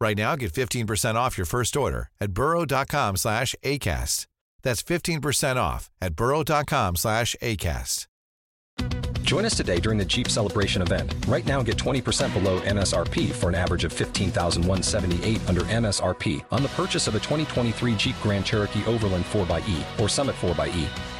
Right now, get 15% off your first order at burrow.com slash ACAST. That's 15% off at burrow.com slash ACAST. Join us today during the Jeep Celebration event. Right now, get 20% below MSRP for an average of 15178 under MSRP on the purchase of a 2023 Jeep Grand Cherokee Overland 4xE or Summit 4xE.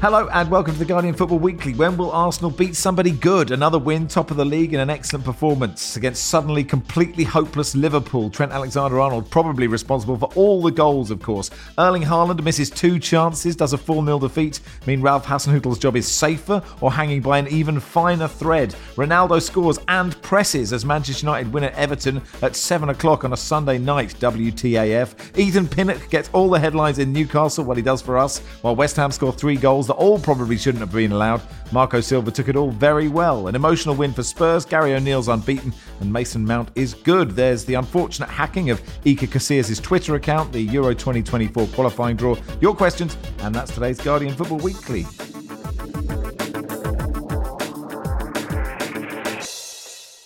Hello and welcome to the Guardian Football Weekly. When will Arsenal beat somebody good? Another win, top of the league, and an excellent performance against suddenly completely hopeless Liverpool. Trent Alexander Arnold probably responsible for all the goals, of course. Erling Haaland misses two chances, does a 4 0 defeat mean Ralph Hasenhüttl's job is safer or hanging by an even finer thread? Ronaldo scores and presses as Manchester United win at Everton at 7 o'clock on a Sunday night, WTAF. Ethan Pinnock gets all the headlines in Newcastle, what he does for us, while West Ham score three goals that all probably shouldn't have been allowed. Marco Silva took it all very well. An emotional win for Spurs. Gary O'Neill's unbeaten, and Mason Mount is good. There's the unfortunate hacking of Iker Casillas' Twitter account, the Euro 2024 qualifying draw. Your questions, and that's today's Guardian Football Weekly.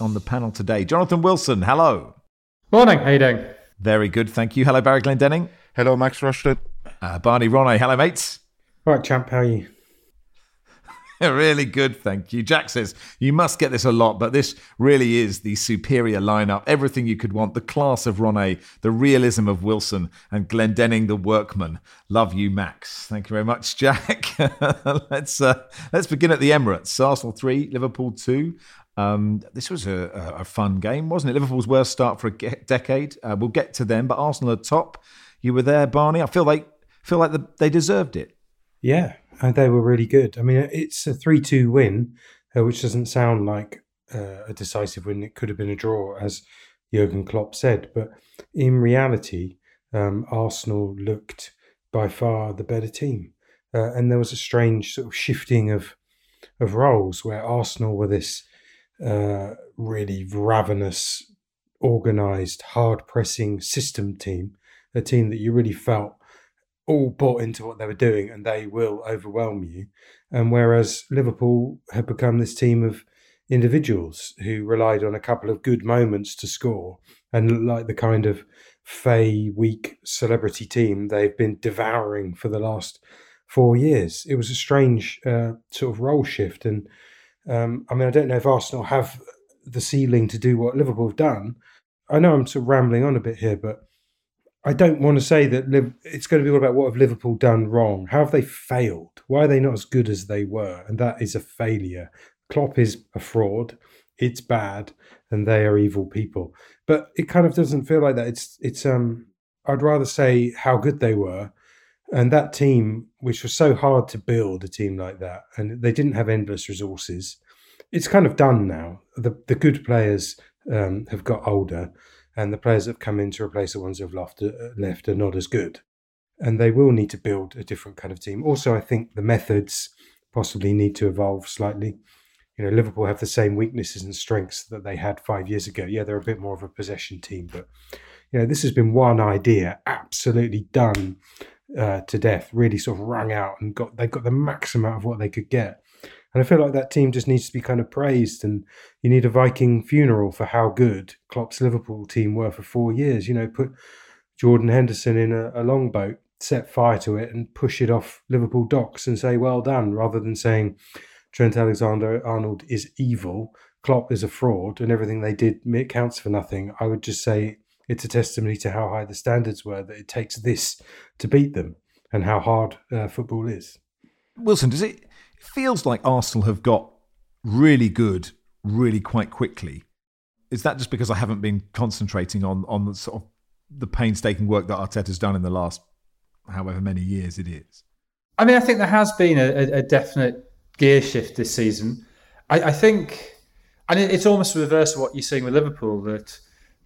On the panel today, Jonathan Wilson. Hello. Morning. How you doing? Very good, thank you. Hello, Barry Glendenning. Hello, Max Rushden. Uh, Barney Ronay. Hello, mates. All right, champ. How are you? really good, thank you. Jack says, You must get this a lot, but this really is the superior lineup. Everything you could want the class of Ronay, the realism of Wilson, and Glendenning the workman. Love you, Max. Thank you very much, Jack. let's, uh, let's begin at the Emirates. Arsenal 3, Liverpool 2. Um, this was a, a, fun game, wasn't it? Liverpool's worst start for a decade. Uh, we'll get to them, but Arsenal are top. You were there, Barney. I feel like feel like the, they deserved it. Yeah, and they were really good. I mean, it's a 3 2 win, uh, which doesn't sound like uh, a decisive win. It could have been a draw, as Jurgen Klopp said. But in reality, um, Arsenal looked by far the better team. Uh, and there was a strange sort of shifting of of roles where Arsenal were this uh, really ravenous, organised, hard pressing system team, a team that you really felt all bought into what they were doing and they will overwhelm you. And whereas Liverpool had become this team of individuals who relied on a couple of good moments to score and like the kind of fey weak celebrity team they've been devouring for the last four years. It was a strange uh, sort of role shift. And um, I mean, I don't know if Arsenal have the ceiling to do what Liverpool have done. I know I'm sort of rambling on a bit here, but I don't want to say that it's going to be all about what have Liverpool done wrong. How have they failed? Why are they not as good as they were? And that is a failure. Klopp is a fraud. It's bad, and they are evil people. But it kind of doesn't feel like that. It's it's um. I'd rather say how good they were, and that team, which was so hard to build, a team like that, and they didn't have endless resources. It's kind of done now. The the good players um, have got older and the players that have come in to replace the ones who have left, uh, left are not as good. And they will need to build a different kind of team. Also, I think the methods possibly need to evolve slightly. You know, Liverpool have the same weaknesses and strengths that they had five years ago. Yeah, they're a bit more of a possession team, but you know, this has been one idea absolutely done uh, to death. Really, sort of rung out and got they got the maximum out of what they could get. And I feel like that team just needs to be kind of praised. And you need a Viking funeral for how good Klopp's Liverpool team were for four years. You know, put Jordan Henderson in a, a longboat, set fire to it, and push it off Liverpool docks and say, well done, rather than saying Trent Alexander Arnold is evil, Klopp is a fraud, and everything they did counts for nothing. I would just say it's a testimony to how high the standards were that it takes this to beat them. and how hard uh, football is. Wilson, does it, it feels like Arsenal have got really good really quite quickly? Is that just because I haven't been concentrating on on the sort of the painstaking work that Arteta's done in the last however many years it is? I mean, I think there has been a, a definite gear shift this season. I, I think, and it's almost the reverse of what you're seeing with Liverpool. That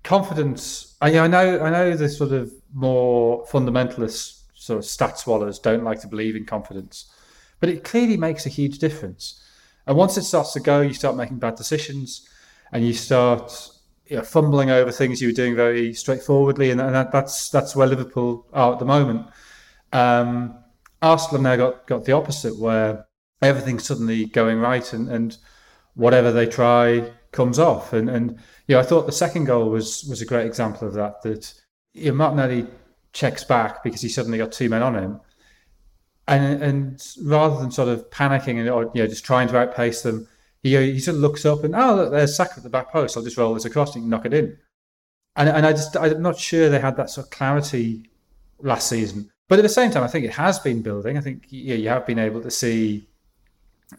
confidence. I, I know, I know, the sort of more fundamentalist sort of stat swallows don't like to believe in confidence, but it clearly makes a huge difference. And once it starts to go, you start making bad decisions, and you start you know, fumbling over things you were doing very straightforwardly, and, that, that's that's where Liverpool are at the moment. Um, Arsenal now got got the opposite, where everything's suddenly going right, and, and whatever they try comes off. And and you know, I thought the second goal was was a great example of that. That you know, Martinelli checks back because he suddenly got two men on him, and and rather than sort of panicking and or, you know just trying to outpace them, he he sort of looks up and oh look, there's Saka at the back post. I'll just roll this across and knock it in. And and I just I'm not sure they had that sort of clarity last season. But at the same time, I think it has been building. I think you, you have been able to see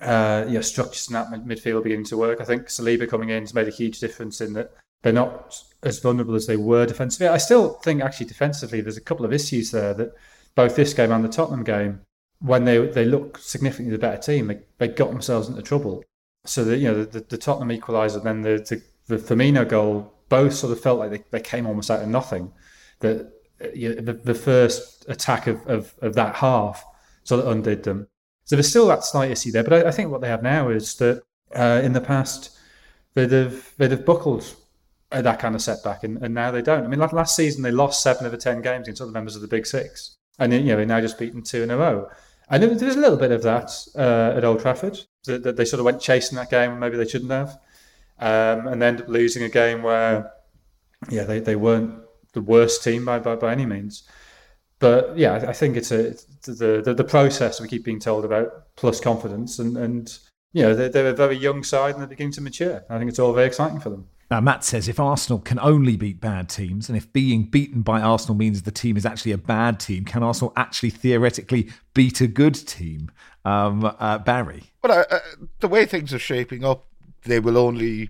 uh, know, structures in that midfield beginning to work. I think Saliba coming in has made a huge difference in that they're not as vulnerable as they were defensively. I still think actually defensively there's a couple of issues there that both this game and the Tottenham game, when they they look significantly the better team, they, they got themselves into trouble. So that you know the, the, Tottenham equaliser, then the, the the Firmino goal, both sort of felt like they, they came almost out of nothing. That uh, you know, the, the first attack of, of, of that half sort of undid them. So there's still that slight issue there. But I, I think what they have now is that uh, in the past they'd have they'd have buckled at that kind of setback, and, and now they don't. I mean, like last season they lost seven of the ten games against other members of the Big Six, and you know they're now just beaten two in a row. And there was a little bit of that uh, at Old Trafford that, that, they sort of went chasing that game, maybe they shouldn't have, um, and ended up losing a game where yeah they, they weren't the worst team by, by, by any means. But yeah, I think it's a the, the, the process we keep being told about plus confidence and and you know they're, they're a very young side and they're beginning to mature. I think it's all very exciting for them. Now, Matt says if Arsenal can only beat bad teams, and if being beaten by Arsenal means the team is actually a bad team, can Arsenal actually theoretically beat a good team? Um, uh, Barry? Well, uh, the way things are shaping up, they will only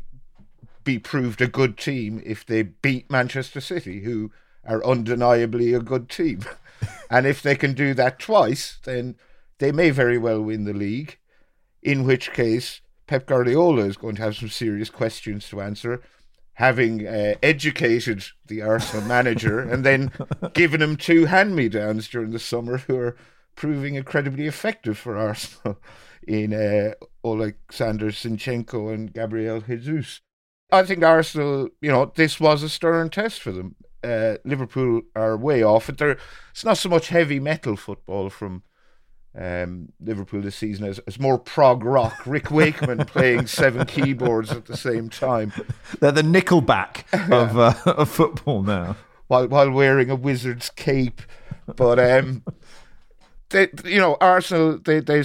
be proved a good team if they beat Manchester City, who are undeniably a good team. and if they can do that twice, then they may very well win the league, in which case Pep Guardiola is going to have some serious questions to answer, having uh, educated the Arsenal manager and then given him two hand me downs during the summer who are proving incredibly effective for Arsenal in uh, Alexander Zinchenko and Gabriel Jesus. I think Arsenal, you know, this was a stern test for them uh, Liverpool are way off it. There, it's not so much heavy metal football from um, Liverpool this season as it's more prog rock. Rick Wakeman playing seven keyboards at the same time. They're the Nickelback of uh, of football now. While while wearing a wizard's cape, but um, they you know Arsenal they they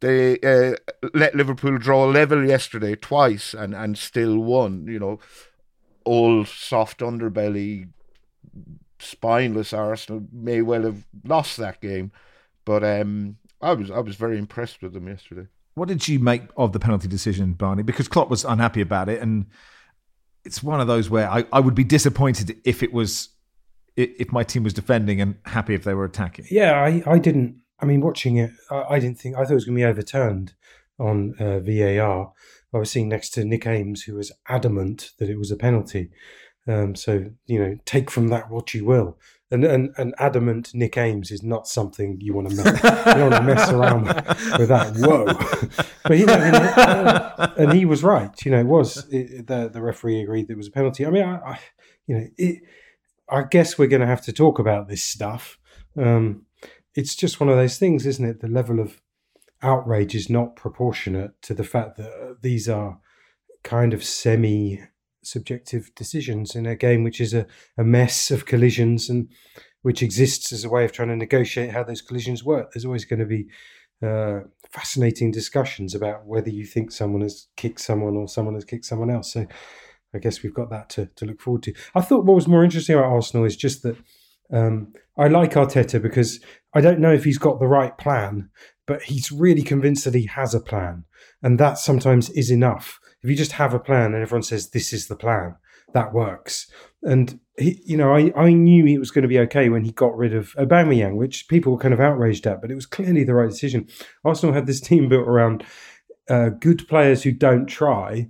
they uh, let Liverpool draw level yesterday twice and and still won. You know old soft underbelly spineless Arsenal may well have lost that game. But um, I was I was very impressed with them yesterday. What did you make of the penalty decision, Barney? Because Klopp was unhappy about it, and it's one of those where I, I would be disappointed if it was if my team was defending and happy if they were attacking. Yeah, I, I didn't. I mean, watching it, I, I didn't think I thought it was going to be overturned on uh, VAR. I was sitting next to Nick Ames, who was adamant that it was a penalty. Um, so you know, take from that what you will. And and adamant Nick Ames is not something you want to mess, you want to mess around with that. Whoa! but you know, and, and, he was right. You know, it was it, the the referee agreed it was a penalty. I mean, I, I you know, it, I guess we're going to have to talk about this stuff. Um, it's just one of those things, isn't it? The level of outrage is not proportionate to the fact that uh, these are kind of semi subjective decisions in a game which is a, a mess of collisions and which exists as a way of trying to negotiate how those collisions work. There's always going to be uh, fascinating discussions about whether you think someone has kicked someone or someone has kicked someone else. So I guess we've got that to, to look forward to. I thought what was more interesting about Arsenal is just that Um, I like Arteta because I don't know if he's got the right plan, but he's really convinced that he has a plan, and that sometimes is enough. If you just have a plan and everyone says this is the plan, that works. And he, you know, I, I knew it was going to be okay when he got rid of Aubameyang, which people were kind of outraged at, but it was clearly the right decision. Arsenal had this team built around uh, good players who don't try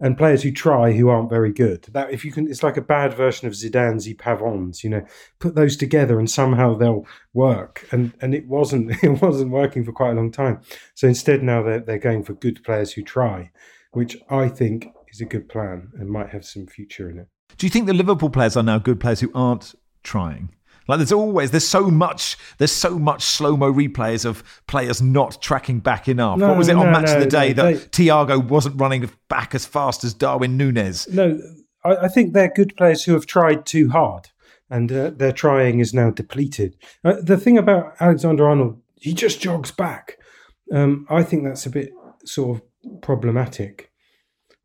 and players who try who aren't very good. That if you can, it's like a bad version of Zidane's Pavons. You know, put those together and somehow they'll work. And and it wasn't it wasn't working for quite a long time. So instead, now they're they're going for good players who try, which I think is a good plan and might have some future in it. Do you think the Liverpool players are now good players who aren't trying? Like there's always there's so much there's so much slow mo replays of players not tracking back enough. No, what was it on Match no, of the Day no, that Thiago wasn't running back as fast as Darwin Nunez? No, I, I think they're good players who have tried too hard, and uh, their trying is now depleted. Uh, the thing about Alexander Arnold, he just jogs back. Um, I think that's a bit sort of problematic.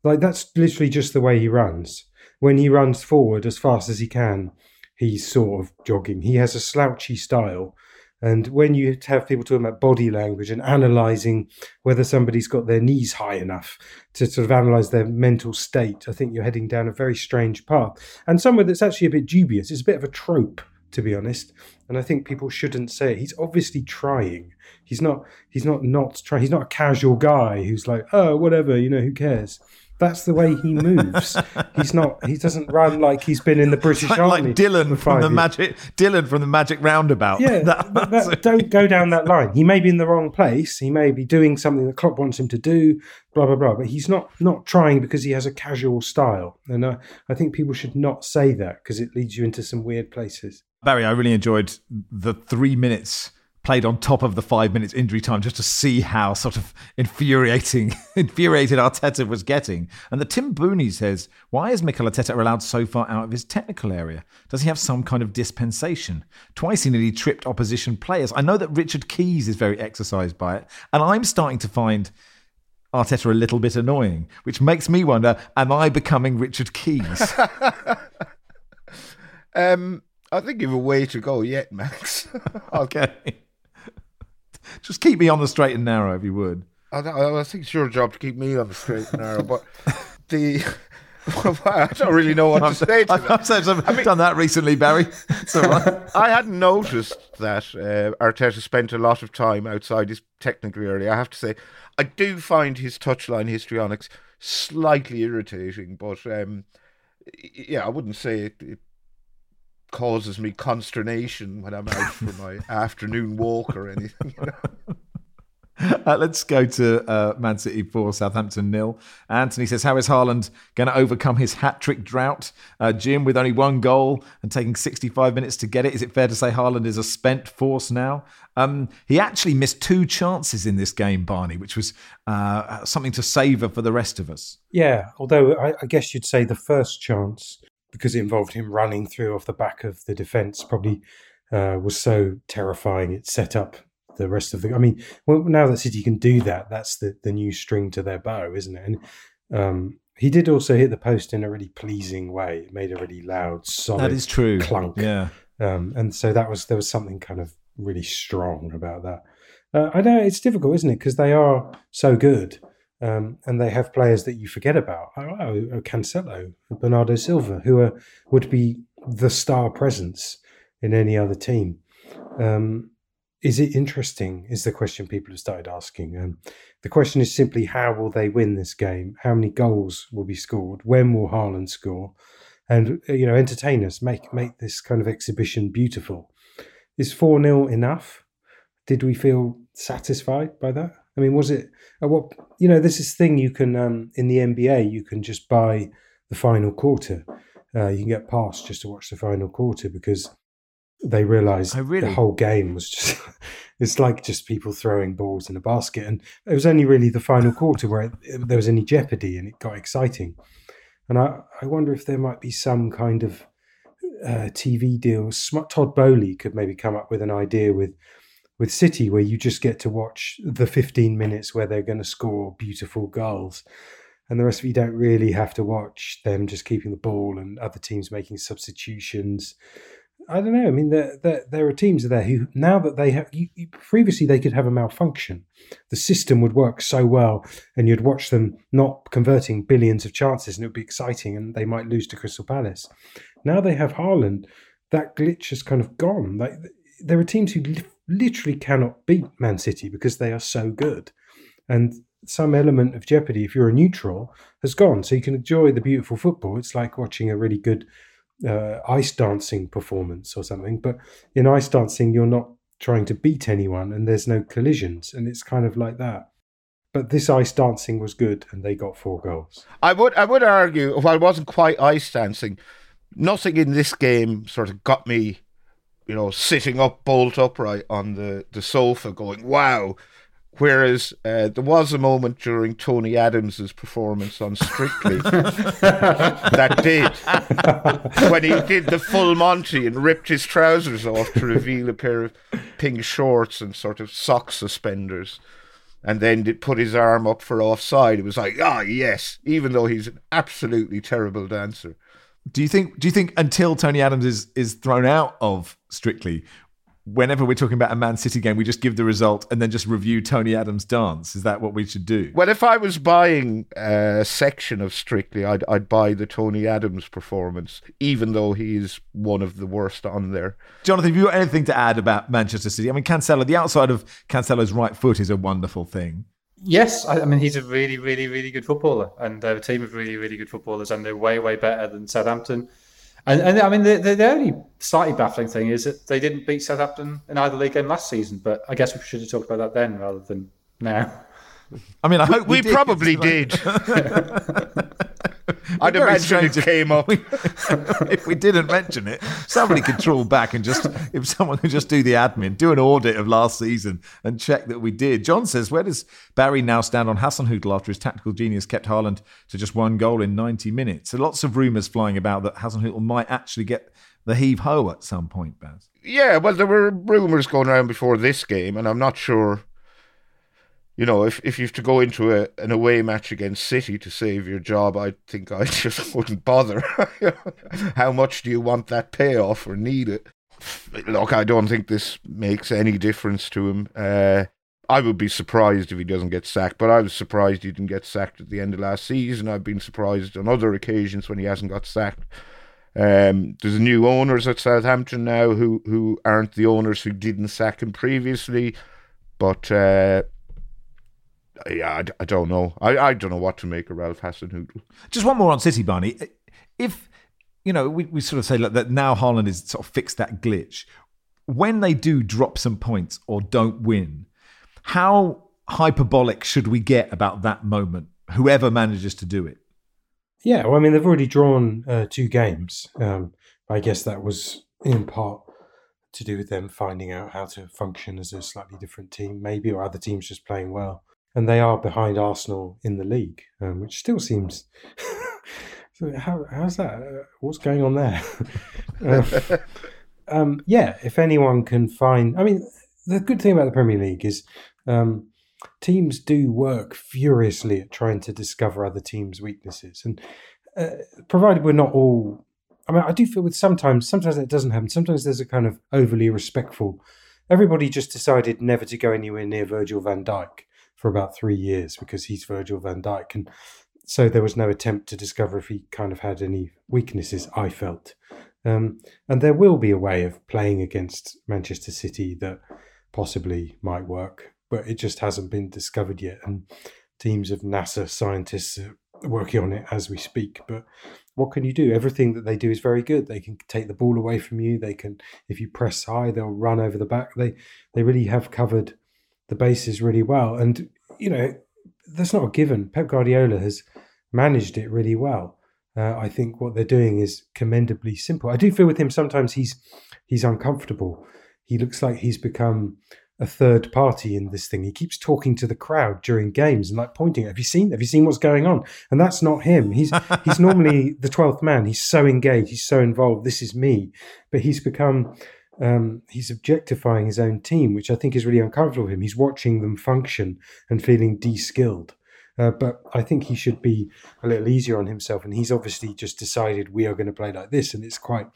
Like that's literally just the way he runs. When he runs forward as fast as he can, he's sort of jogging. He has a slouchy style. And when you have people talking about body language and analysing whether somebody's got their knees high enough to sort of analyse their mental state, I think you're heading down a very strange path. And somewhere that's actually a bit dubious. It's a bit of a trope, to be honest. And I think people shouldn't say it. He's obviously trying. He's not. He's not not trying. He's not a casual guy who's like, oh, whatever, you know, who cares? That's the way he moves. he's not. He doesn't run like he's been in the British Like, Army. like Dylan from the years. magic Dylan from the Magic Roundabout. Yeah, That- that, don't go down that line. He may be in the wrong place. He may be doing something the Klopp wants him to do. Blah blah blah. But he's not not trying because he has a casual style. And I, I think people should not say that because it leads you into some weird places. Barry, I really enjoyed the three minutes played on top of the five minutes injury time just to see how sort of infuriating infuriated Arteta was getting. And the Tim Booney says, Why is Mikel Arteta allowed so far out of his technical area? Does he have some kind of dispensation? Twice he nearly tripped opposition players. I know that Richard Keys is very exercised by it, and I'm starting to find Arteta a little bit annoying, which makes me wonder, am I becoming Richard Keys? Um, I think you've a way to go yet, Max. okay. Just keep me on the straight and narrow if you would. I, I I think it's your job to keep me on the straight and narrow, but the I don't really know what to say to I've, that. I've, I've done that recently, Barry. I hadn't noticed that uh, Arteta spent a lot of time outside his technical area. I have to say, I do find his touchline histrionics slightly irritating, but um, yeah, I wouldn't say it, it causes me consternation when I'm out for my afternoon walk or anything. You know? Uh, let's go to uh, Man City 4, Southampton nil. Anthony says, How is Haaland going to overcome his hat trick drought? Uh, Jim, with only one goal and taking 65 minutes to get it, is it fair to say Haaland is a spent force now? Um, he actually missed two chances in this game, Barney, which was uh, something to savour for the rest of us. Yeah, although I, I guess you'd say the first chance, because it involved him running through off the back of the defence, probably uh, was so terrifying. It set up the rest of the. I mean, well, now that City can do that, that's the, the new string to their bow, isn't it? And um, he did also hit the post in a really pleasing way. It made a really loud, solid That is true. clunk. Yeah. Um, and so that was there was something kind of really strong about that. Uh, I know it's difficult, isn't it? Because they are so good, um, and they have players that you forget about. Oh, oh, Cancelo, Bernardo Silva, who are would be the star presence in any other team. Um, is it interesting? Is the question people have started asking. Um, the question is simply how will they win this game? How many goals will be scored? When will Haaland score? And uh, you know, entertain us, make make this kind of exhibition beautiful. Is four 0 enough? Did we feel satisfied by that? I mean, was it what you know? This is the thing you can um, in the NBA you can just buy the final quarter. Uh, you can get past just to watch the final quarter because they realise Oh, really? the whole game was just. it's like just people throwing balls in a basket, and it was only really the final quarter where it, there was any jeopardy and it got exciting. And I, I wonder if there might be some kind of uh, TV deal. Todd Boehly could maybe come up with an idea with with City where you just get to watch the 15 minutes where they're going to score beautiful goals. And the rest of you don't really have to watch them just keeping the ball and other teams making substitutions. I don't know. I mean, there, there, there are teams there who now that they have you, you, previously they could have a malfunction. The system would work so well, and you'd watch them not converting billions of chances, and it would be exciting, and they might lose to Crystal Palace. Now they have Haaland. That glitch has kind of gone. Like there are teams who li- literally cannot beat Man City because they are so good, and some element of jeopardy if you're a neutral has gone. So you can enjoy the beautiful football. It's like watching a really good uh, ice dancing performance or something. But in ice dancing, you're not trying to beat anyone and there's no collisions. And it's kind of like that. But this ice dancing was good and they got four goals. I would I would argue, while it wasn't quite ice dancing, nothing in this game sort of got me, you know, sitting up bolt upright on the, the sofa going, wow, Whereas uh, there was a moment during Tony Adams's performance on Strictly that did when he did the full Monty and ripped his trousers off to reveal a pair of pink shorts and sort of sock suspenders, and then did put his arm up for offside. It was like, ah, oh, yes, even though he's an absolutely terrible dancer. Do you think? Do you think until Tony Adams is is thrown out of Strictly, whenever we're talking about a Man City game, we just give the result and then just review Tony Adams' dance. Is that what we should do? Well, if I was buying a section of Strictly, I'd, I'd buy the Tony Adams performance, even though he's one of the worst on there. Jonathan, have you got anything to add about Manchester City? I mean, Cancelo, the outside of Cancelo's right foot is a wonderful thing. Yes, I, I mean he's a really, really, really good footballer, and they're a team of really, really good footballers, and they're way, way better than Southampton. And, and I mean, the, the, the, only slightly baffling thing is that they didn't beat Southampton in either league game last season. But I guess we should have talked about that then rather than now. I mean, I hope we, we, we probably did. I'd imagine it came up. if we didn't mention it, somebody could trawl back and just, if someone could just do the admin, do an audit of last season and check that we did. John says, where does Barry now stand on Hasenhüttl after his tactical genius kept Haaland to just one goal in 90 minutes? So lots of rumours flying about that Hasenhüttl might actually get the heave ho at some point, Baz. Yeah, well, there were rumours going around before this game, and I'm not sure you know, if, if you have to go into a, an away match against City to save your job, I think I just wouldn't bother. How much do you want that payoff or need it? Look, I don't think this makes any difference to him. Uh, I would be surprised if he doesn't get sacked, but I was surprised he didn't get sacked at the end of last season. I've been surprised on other occasions when he hasn't got sacked. Um, there's new owners at Southampton now who, who aren't the owners who didn't sack him previously, but uh, yeah, I, I don't know. I, I don't know what to make of Ralph Hasenhüttl. Just one more on City, Barney. If you know, we, we sort of say that now Haaland has sort of fixed that glitch. When they do drop some points or don't win, how hyperbolic should we get about that moment? Whoever manages to do it. Yeah, well, I mean, they've already drawn uh, two games. Um, I guess that was in part to do with them finding out how to function as a slightly different team, maybe, or other teams just playing well and they are behind Arsenal in the league, um, which still seems. so how, how's that? Uh, what's going on there? um, um, yeah, if anyone can find, I mean, the good thing about the Premier League is um, teams do work furiously at trying to discover other teams' weaknesses, and uh, provided we're not all. I mean, I do feel with sometimes, sometimes that doesn't happen. Sometimes there's a kind of overly respectful. Everybody just decided never to go anywhere near Virgil van Dijk for about three years because he's Virgil van Dijk. And so there was no attempt to discover if he kind of had any weaknesses, I felt. Um, and there will be a way of playing against Manchester City that possibly might work, but it just hasn't been discovered yet. And teams of NASA scientists are working on it as we speak. But what can you do? Everything that they do is very good. They can take the ball away from you. They can, if you press high, they'll run over the back. They they really have covered the bases really well. And, you know, that's not a given. Pep Guardiola has managed it really well. Uh, I think what they're doing is commendably simple. I do feel with him sometimes he's he's uncomfortable. He looks like he's become a third party in this thing. He keeps talking to the crowd during games and like pointing. Have you seen? Have you seen what's going on? And that's not him. He's he's normally the twelfth man. He's so engaged. He's so involved. This is me. But he's become um, he's objectifying his own team, which I think is really uncomfortable for him. He's watching them function and feeling de-skilled. Uh, but I think he should be a little easier on himself. And he's obviously just decided we are going to play like this, and it's quite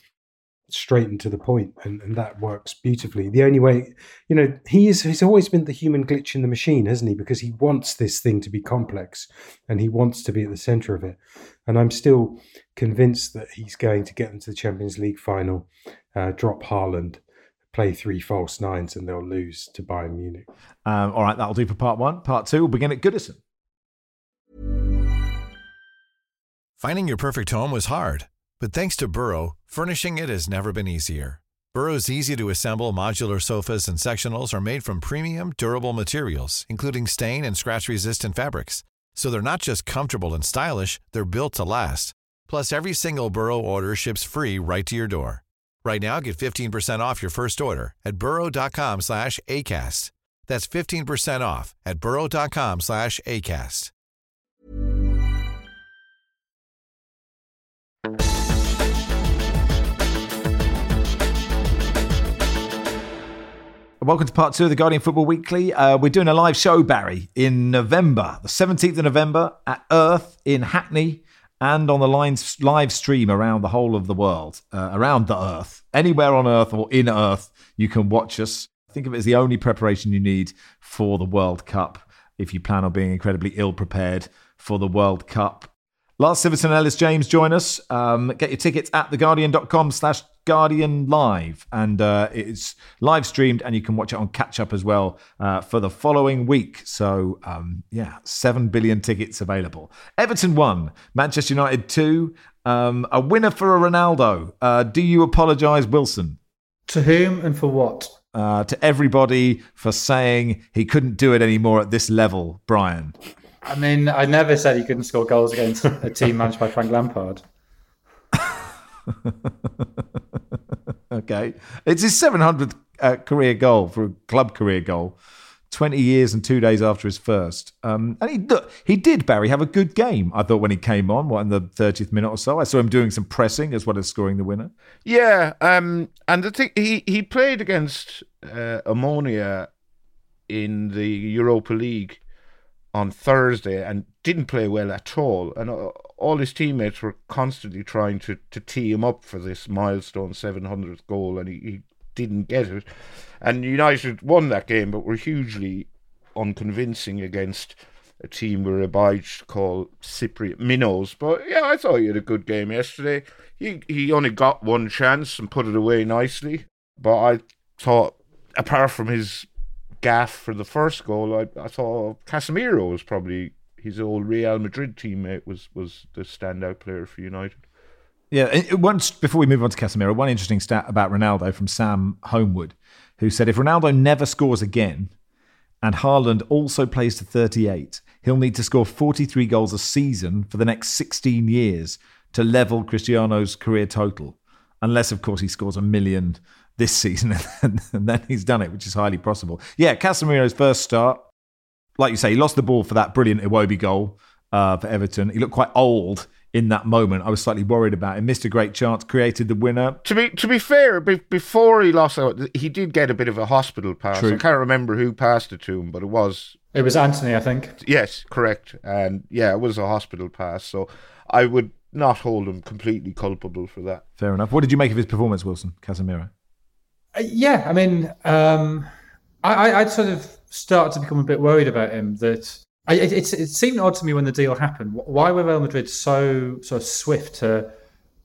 straight and to the point, and, and that works beautifully. The only way, you know, he is he's always been the human glitch in the machine, hasn't he? Because he wants this thing to be complex, and he wants to be at the center of it. And I'm still convinced that he's going to get them to the Champions League final, uh, drop Haaland, play three false nines, and they'll lose to Bayern Munich. Um, all right, that'll do for part one. Part two, we'll begin at Goodison. Finding your perfect home was hard, but thanks to Burrow, furnishing it has never been easier. Burrow's easy to assemble modular sofas and sectionals are made from premium, durable materials, including stain and scratch resistant fabrics. So they're not just comfortable and stylish, they're built to last. Plus, every single Burrow order ships free right to your door. Right now, get 15% off your first order at burrow.com slash ACAST. That's 15% off at burrow.com slash ACAST. Welcome to part two of the Guardian Football Weekly. Uh, we're doing a live show, Barry, in November, the 17th of November at Earth in Hackney and on the live stream around the whole of the world, uh, around the Earth. Anywhere on Earth or in Earth, you can watch us. Think of it as the only preparation you need for the World Cup if you plan on being incredibly ill prepared for the World Cup. Lars Sivertsen and Ellis James join us. Um, get your tickets at theguardian.com slash Guardian Live. And uh, it's live streamed and you can watch it on catch up as well uh, for the following week. So, um, yeah, 7 billion tickets available. Everton 1, Manchester United 2. Um, a winner for a Ronaldo. Uh, do you apologise, Wilson? To whom and for what? Uh, to everybody for saying he couldn't do it anymore at this level, Brian. I mean, I never said he couldn't score goals against a team managed by Frank Lampard. okay. It's his 700th uh, career goal for a club career goal. 20 years and two days after his first. Um, and he look, he did, Barry, have a good game, I thought, when he came on, what, in the 30th minute or so. I saw him doing some pressing as well as scoring the winner. Yeah, um, and the thing, he, he played against uh, Omonia in the Europa League on Thursday and didn't play well at all. And uh, all his teammates were constantly trying to, to tee him up for this milestone 700th goal, and he, he didn't get it. And United won that game, but were hugely unconvincing against a team we're obliged to call Cypriot Minnows. But yeah, I thought he had a good game yesterday. He he only got one chance and put it away nicely. But I thought, apart from his gaffe for the first goal, I, I thought Casemiro was probably his old Real Madrid teammate was was the standout player for United. Yeah, once before we move on to Casemiro, one interesting stat about Ronaldo from Sam Homewood, who said if Ronaldo never scores again, and Haaland also plays to 38, he'll need to score 43 goals a season for the next 16 years to level Cristiano's career total, unless of course he scores a million this season, and then he's done it, which is highly possible. Yeah, Casemiro's first start, like you say, he lost the ball for that brilliant Iwobi goal uh, for Everton. He looked quite old in that moment. I was slightly worried about him. Missed a great chance, created the winner. To be to be fair, be, before he lost out, he did get a bit of a hospital pass. True. I can't remember who passed it to him, but it was It was Antony, I think. yes, correct, and yeah, it was a hospital pass. So I would not hold him completely culpable for that. Fair enough. What did you make of his performance, Wilson Casemiro? Uh, yeah, I mean, um, I, I'd sort of started to become a bit worried about him. That I, it, it, it seemed odd to me when the deal happened. Why were Real Madrid so of swift to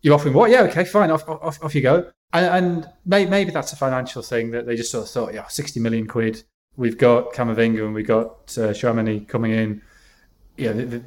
you're offering what? Yeah, okay, fine, off off, off you go. And, and maybe, maybe that's a financial thing that they just sort of thought, yeah, sixty million quid. We've got Camavinga and we've got uh, Tchouaméni coming in. Yeah, the, the,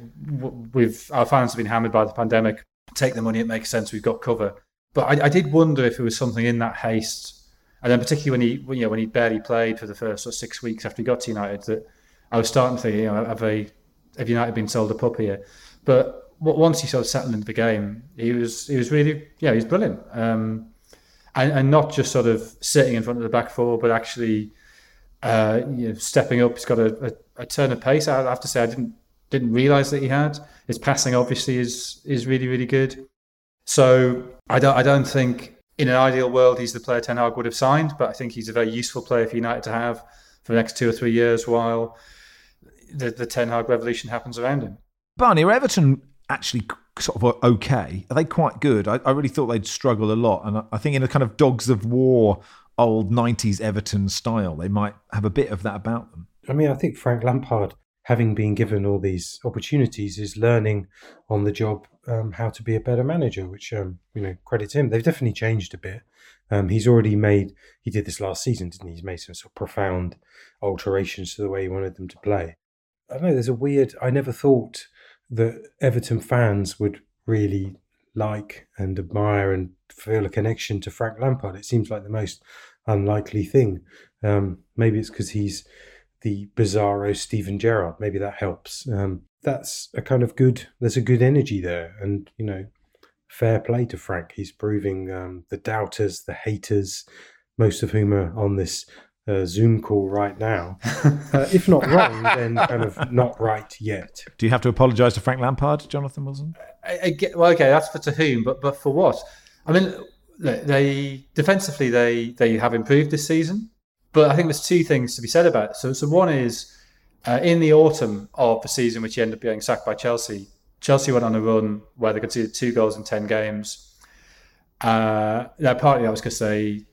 we've our fans have been hammered by the pandemic. Take the money; it makes sense. We've got cover. But I, I did wonder if it was something in that haste and then particularly when he, you know, when he barely played for the first sort of six weeks after he got to United, that I was starting to think, you know, have they, have United been sold a pup here? But once he sort of settled into the game, he was, he was really, yeah, he was brilliant. Um, and, and not just sort of sitting in front of the back four, but actually, uh, you know, stepping up. He's got a, a, a turn of pace. I have to say, I didn't didn't realise that he had. His passing obviously is is really really good. So I don't I don't think in an ideal world, he's the player Ten Hag would have signed, but I think he's a very useful player for United to have for the next two or three years while the, the Ten Hag revolution happens around him. Barney, are Everton actually sort of uh, okay? Are they quite good? I, I really thought they'd struggle a lot, and I, I think in a kind of dogs of war, old '90s Everton style, they might have a bit of that about them. I mean, I think Frank Lampard, having been given all these opportunities, is learning on the job um, how to be a better manager, which um, you know credits him. They've definitely changed a bit. Um, he's already made. He did this last season, didn't he? He's made some sort of profound alterations to the way he wanted them to play. I don't know. There's a weird. I never thought that Everton fans would really like and admire and feel a connection to Frank Lampard. It seems like the most unlikely thing. Um, maybe it's because he's the bizarro Steven Gerrard. Maybe that helps. Um, that's a kind of good. There's a good energy there, and you know, fair play to Frank. He's proving um, the doubters, the haters, most of whom are on this uh, Zoom call right now. Uh, if not wrong, then kind of not right yet. Do you have to apologise to Frank Lampard, Jonathan Wilson? I, I get, well, okay, that's for to whom, but but for what? I mean, they defensively they they have improved this season, but I think there's two things to be said about it. So so one is uh, in the autumn of the season, which he ended up being sacked by Chelsea. Chelsea went on a run where they conceded two goals in ten games. Uh, now, partly that was because they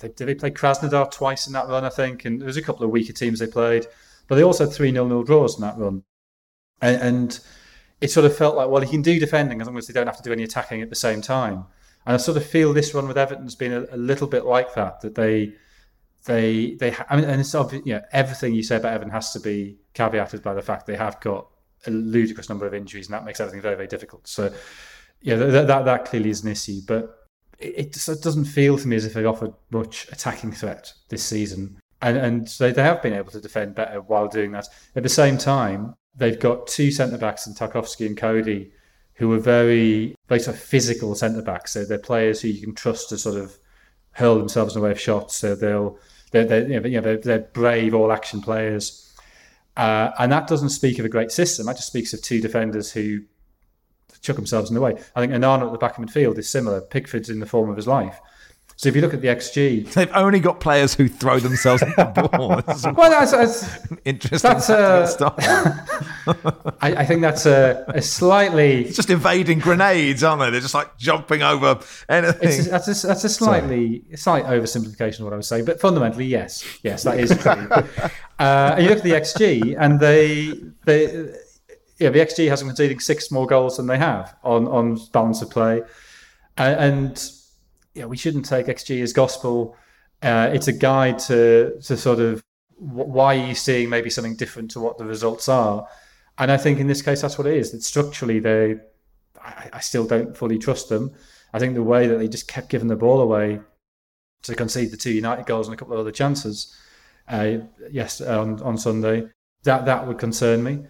they, did they play Krasnodar twice in that run, I think, and there was a couple of weaker teams they played, but they also had three nil nil draws in that run, and, and, it sort of felt like well, he can do defending as long as they don't have to do any attacking at the same time. And I sort of feel this run with Everton's been a, a little bit like that. That they, they, they. I mean, and it's obvious. You know, everything you say about Evan has to be caveated by the fact they have got a ludicrous number of injuries, and that makes everything very, very difficult. So, yeah, that that, that clearly is an issue. But it, it doesn't feel to me as if they offered much attacking threat this season. And, and so they have been able to defend better while doing that. At the same time, they've got two centre backs in Tarkowski and Coady, who are very, very sort of physical centre backs. So they're players who you can trust to sort of hurl themselves in the way of shots. So they'll, they're, they're, you know, they're, they're brave, all action players. Uh, and that doesn't speak of a great system. That just speaks of two defenders who chuck themselves in the way. I think Onana at the back of midfield is similar. Pickford's in the form of his life. So if you look at the XG, they've only got players who throw themselves at the ball. well, that's, that's interesting. That's uh, I, I, think that's a, a, slightly it's just evading grenades, aren't they? They're just like jumping over anything. It's, that's a, that's a slightly slight oversimplification of what I would saying, but fundamentally, yes, yes, that is true. uh, and you look at the XG, and they they yeah, the XG has them conceding six more goals than they have on on balance of play, and, yeah, we shouldn't take XG as gospel. Uh, it's a guide to to sort of why are you seeing maybe something different to what the results are, and I think in this case that's what it is. That structurally they, I, I still don't fully trust them. I think the way that they just kept giving the ball away to concede the two United goals and a couple of other chances, uh, yes, on on Sunday, that that would concern me.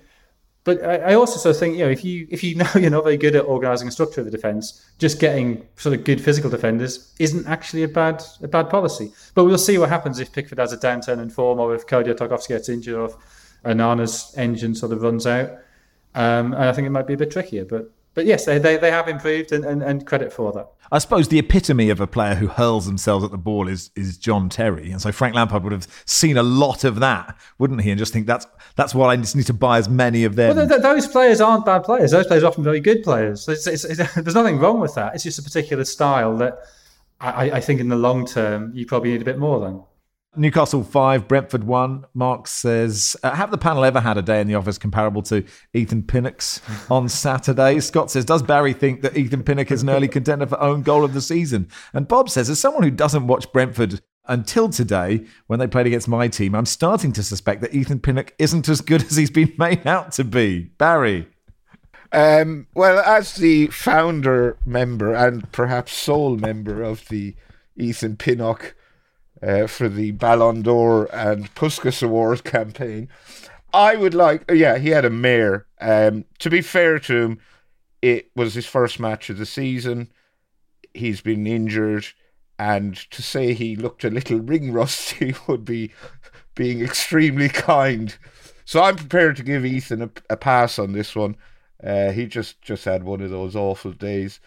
But I also sort of think, you know, if you if you know you're not very good at organising a structure of the defence, just getting sort of good physical defenders isn't actually a bad a bad policy. But we'll see what happens if Pickford has a downturn in form, or if Coady Tarkowski gets injured, or if Onana's engine sort of runs out. Um, and I think it might be a bit trickier. But but yes, they, they, they have improved and, and, and credit for that. I suppose the epitome of a player who hurls themselves at the ball is is John Terry, and so Frank Lampard would have seen a lot of that, wouldn't he? And just think that's that's what I just need to buy as many of them. Well, th- th- those players aren't bad players. Those players are often very good players. It's, it's, it's, there's nothing wrong with that. It's just a particular style that I, I think in the long term you probably need a bit more than. Newcastle 5, Brentford 1. Mark says, uh, Have the panel ever had a day in the office comparable to Ethan Pinnock's on Saturday? Scott says, Does Barry think that Ethan Pinnock is an early contender for own goal of the season? And Bob says, As someone who doesn't watch Brentford until today, when they played against my team, I'm starting to suspect that Ethan Pinnock isn't as good as he's been made out to be. Barry. Um, well, as the founder member and perhaps sole member of the Ethan Pinnock uh, for the Ballon d'Or and Puskas Award campaign. I would like, uh, yeah, he had a mare. Um, to be fair to him, it was his first match of the season. He's been injured, and to say he looked a little ring rusty would be being extremely kind. So I'm prepared to give Ethan a, a pass on this one. Uh, he just just had one of those awful days,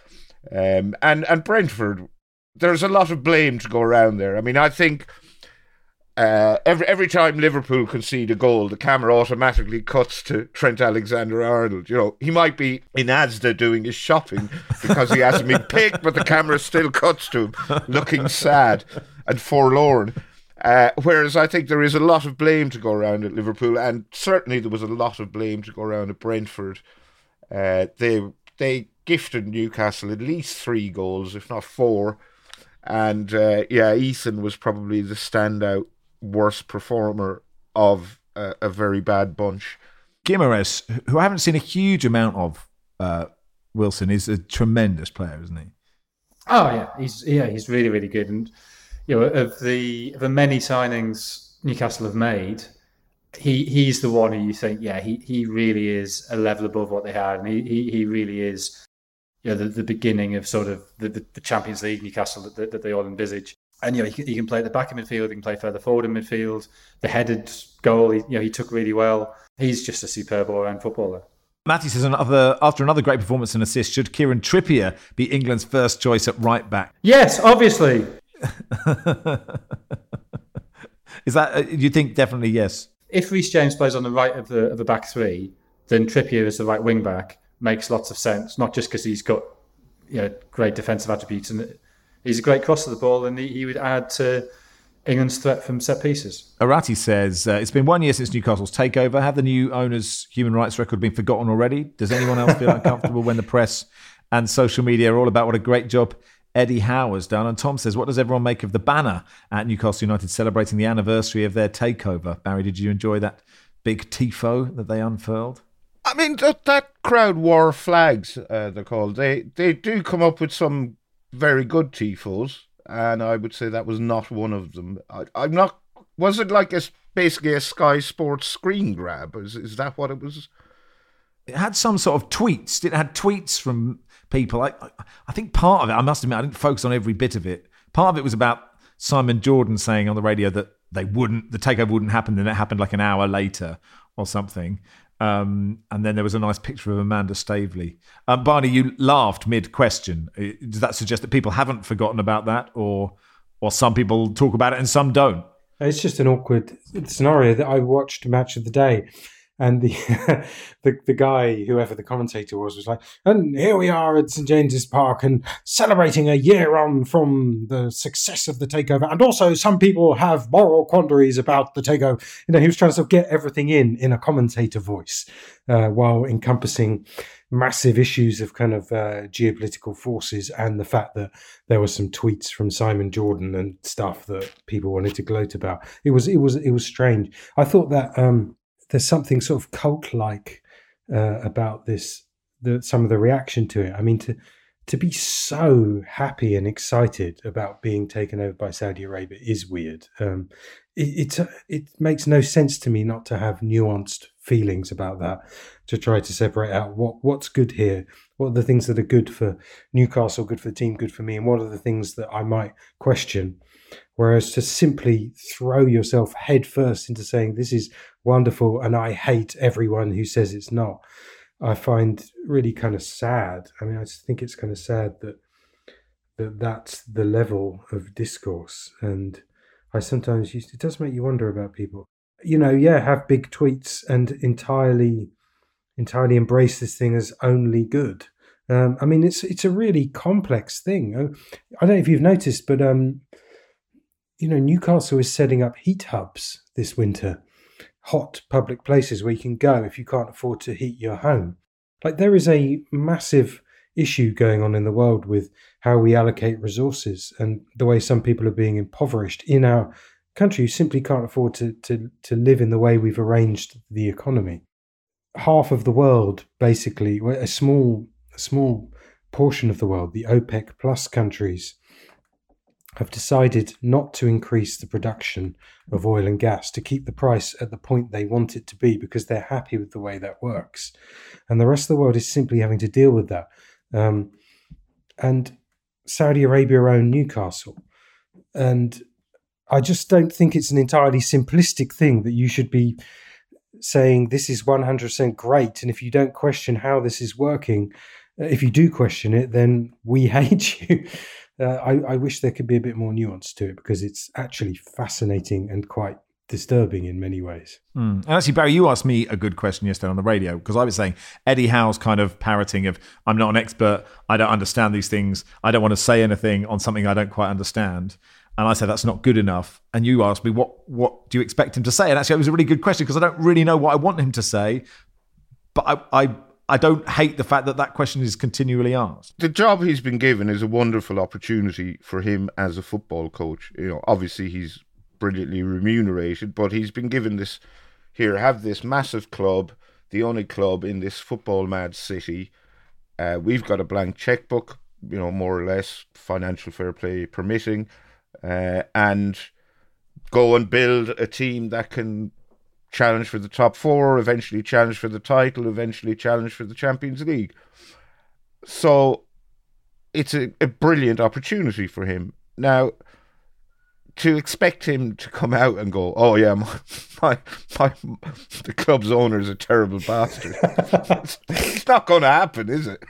um, and and Brentford there's a lot of blame to go around there. I mean, I think uh, every every time Liverpool concede a goal, the camera automatically cuts to Trent Alexander-Arnold. You know, he might be in Asda doing his shopping because he hasn't been picked, but the camera still cuts to him, looking sad and forlorn. Uh, whereas I think there is a lot of blame to go around at Liverpool, and certainly there was a lot of blame to go around at Brentford. Uh, they they gifted Newcastle at least three goals, if not four. And uh, yeah, Ethan was probably the standout worst performer of a, a very bad bunch. Guimaraes, who I haven't seen a huge amount of, uh, Wilson is a tremendous player, isn't he? Oh yeah, he's yeah he's really really good, and you know of the of the many signings Newcastle have made, he he's the one who you think yeah he he really is a level above what they had, and he he, he really is you know the, the beginning of sort of the, the, the Champions League Newcastle that, that, that they all envisage and you know he, he, can play at the back of midfield, he can play further forward in midfield. The headed goal, he, you know, he took really well. He's just a superb all-round footballer. Matthew says another, after another great performance and assist, should Kieran Trippier be England's first choice at right back? Yes, obviously. Is that uh, you think definitely yes? If Reece James plays on the right of the of the back three, then Trippier is the right wing back makes lots of sense. Not just because he's got you know great defensive attributes and he's a great cross of the ball, and he, he would add to England's threat from set pieces. Arati says uh, it's been one year since Newcastle's takeover. Have the new owners' human rights record been forgotten already? Does anyone else feel uncomfortable when the press and social media are all about what a great job Eddie Howe has done? And Tom says, what does everyone make of the banner at Newcastle United celebrating the anniversary of their takeover? Barry, did you enjoy that big tifo that they unfurled? I mean, that, that crowd wore flags, uh, they're called. They, they do come up with some very good tifos, and I would say that was not one of them. I, am not. Was it like a basically a Sky Sports screen grab? Is is that what it was? It had some sort of tweets. It had tweets from people. I I think part of it. I must admit, I didn't focus on every bit of it. Part of it was about Simon Jordan saying on the radio that they wouldn't, the takeover wouldn't happen, then it happened like an hour later or something. Um, and then there was a nice picture of Amanda Staveley. Um, Barney, you laughed mid question. Uh, does that suggest that people haven't forgotten about that, or or some people talk about it and some don't? It's just an awkward scenario that I watched Match of the Day, and the, the the guy, whoever the commentator was, was like, "And here we are at St James's Park, and celebrating a year on from the success of the takeover, and also some people have moral quandaries about the takeover." You know, he was trying to get everything in in a commentator voice, uh, while encompassing massive issues of kind of uh, geopolitical forces and the fact that there were some tweets from Simon Jordan and stuff that people wanted to gloat about. It was it was it was strange. I thought that. Um, there's something sort of cult like uh, about this the some of the reaction to it. I mean to to be so happy and excited about being taken over by saudi arabia is weird. Um, it, it, it makes no sense to me not to have nuanced feelings about that to try to separate out what what's good here what are the things that are good for newcastle good for the team good for me and what are the things that i might question Whereas to simply throw yourself headfirst into saying this is wonderful and I hate everyone who says it's not, I find really kind of sad. I mean, I just think it's kind of sad that that that's the level of discourse, and I sometimes used it does make you wonder about people. You know, yeah, have big tweets and entirely entirely embrace this thing as only good. Um, I mean, it's it's a really complex thing. Uh, I don't know if you've noticed, but um, you know, Newcastle is setting up heat hubs this winter, hot public places where you can go if you can't afford to heat your home. Like there is a massive issue going on in the world with how we allocate resources and the way some people are being impoverished in our country who simply can't afford to, to, to live in the way we've arranged the economy. Half of the world, basically, a small, a small portion of the world, the OPEC plus countries, have decided not to increase the production of oil and gas to keep the price at the point they want it to be because they're happy with the way that works. And the rest of the world is simply having to deal with that. Um, and Saudi Arabia own Newcastle. And I just don't think it's an entirely simplistic thing that you should be saying this is 100% great. And if you don't question how this is working, if you do question it, then we hate you. Uh, I, I wish there could be a bit more nuance to it because it's actually fascinating and quite disturbing in many ways. Mm. And actually, Barry, you asked me a good question yesterday on the radio because I was saying Eddie Howe's kind of parroting of "I'm not an expert, I don't understand these things, I don't want to say anything on something I don't quite understand." And I said that's not good enough. And you asked me what what do you expect him to say? And actually, it was a really good question because I don't really know what I want him to say, but I, I I don't hate the fact that that question is continually asked. The job he's been given is a wonderful opportunity for him as a football coach. You know, obviously he's brilliantly remunerated, but he's been given this here, have this massive club, the only club in this football mad city. Uh, we've got a blank checkbook, you know, more or less, financial fair play permitting, uh, and go and build a team that can challenge for the top four, eventually challenge for the title, eventually challenge for the Champions League. So it's a, a brilliant opportunity for him. Now, to expect him to come out and go, "Oh yeah, my my, my the club's owner is a terrible bastard," it's not going to happen, is it?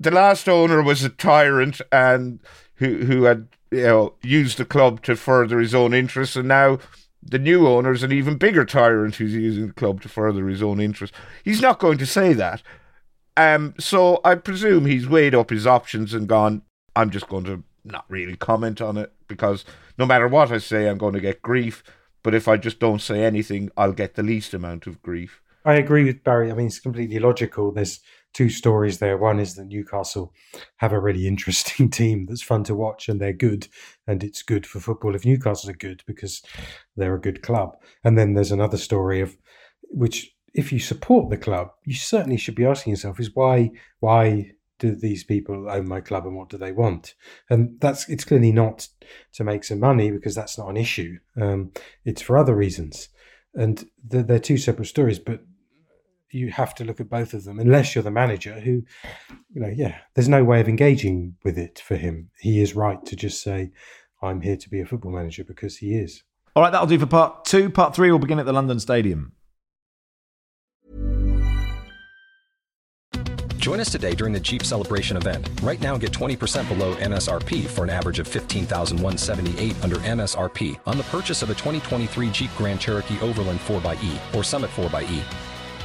The last owner was a tyrant and who who had you know used the club to further his own interests, and now the new owner is an even bigger tyrant who's using the club to further his own interests. He's not going to say that. Um, so I presume he's weighed up his options and gone. I'm just going to not really comment on it because no matter what I say, I'm going to get grief. But if I just don't say anything, I'll get the least amount of grief. I agree with Barry. I mean, it's completely logical. There's two stories there. One is that Newcastle have a really interesting team that's fun to watch and they're good. And it's good for football if Newcastle are good because they're a good club. And then there's another story of which, if you support the club, you certainly should be asking yourself is why, why do these people own my club and what do they want? And that's it's clearly not to make some money because that's not an issue. Um, it's for other reasons, and they're, they're, two separate stories. But you have to look at both of them, unless you're the manager who, you know, yeah, there's no way of engaging with it for him. He is right to just say, "I'm here to be a football manager" because he is. All right, that'll do for part two. Part three will begin at the London Stadium. Join us today during the Jeep Celebration event. Right now, get 20% below MSRP for an average of 15178 under MSRP on the purchase of a 2023 Jeep Grand Cherokee Overland 4xE or Summit 4xE.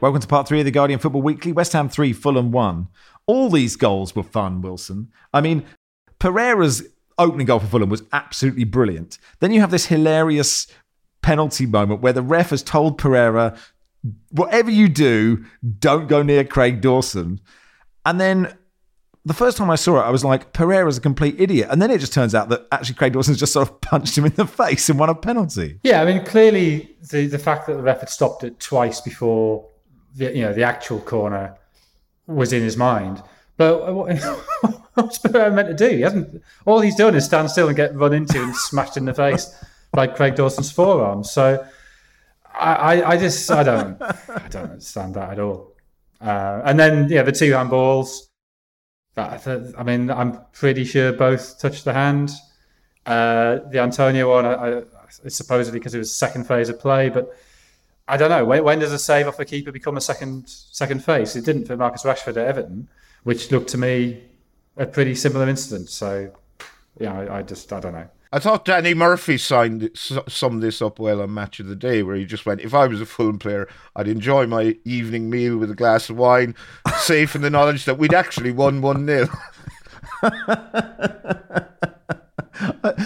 Welcome to part three of the Guardian Football Weekly. West Ham 3, Fulham 1. All these goals were fun, Wilson. I mean, Pereira's opening goal for Fulham was absolutely brilliant. Then you have this hilarious penalty moment where the ref has told Pereira, whatever you do, don't go near Craig Dawson. And then the first time I saw it, I was like, Pereira's a complete idiot. And then it just turns out that actually Craig Dawson's just sort of punched him in the face and won a penalty. Yeah, I mean, clearly the, the fact that the ref had stopped it twice before the you know the actual corner was in his mind. But what, what's Pereira meant to do? He hasn't. All he's done is stand still and get run into and smashed in the face by Craig Dawson's forearm. So I, I, I just I don't I don't understand that at all. Uh, and then yeah, the two handballs. I mean, I'm pretty sure both touched the hand. Uh, the Antonio one, I, I, supposedly because it was second phase of play, but I don't know. When, when, does a save off a keeper become a second second phase? It didn't for Marcus Rashford at Everton, which looked to me a pretty similar incident. So, yeah, I, I just I don't know. I thought Danny Murphy signed summed this up well on Match of the Day, where he just went, "If I was a Fulham player, I'd enjoy my evening meal with a glass of wine, safe in the knowledge that we'd actually won one 0 uh,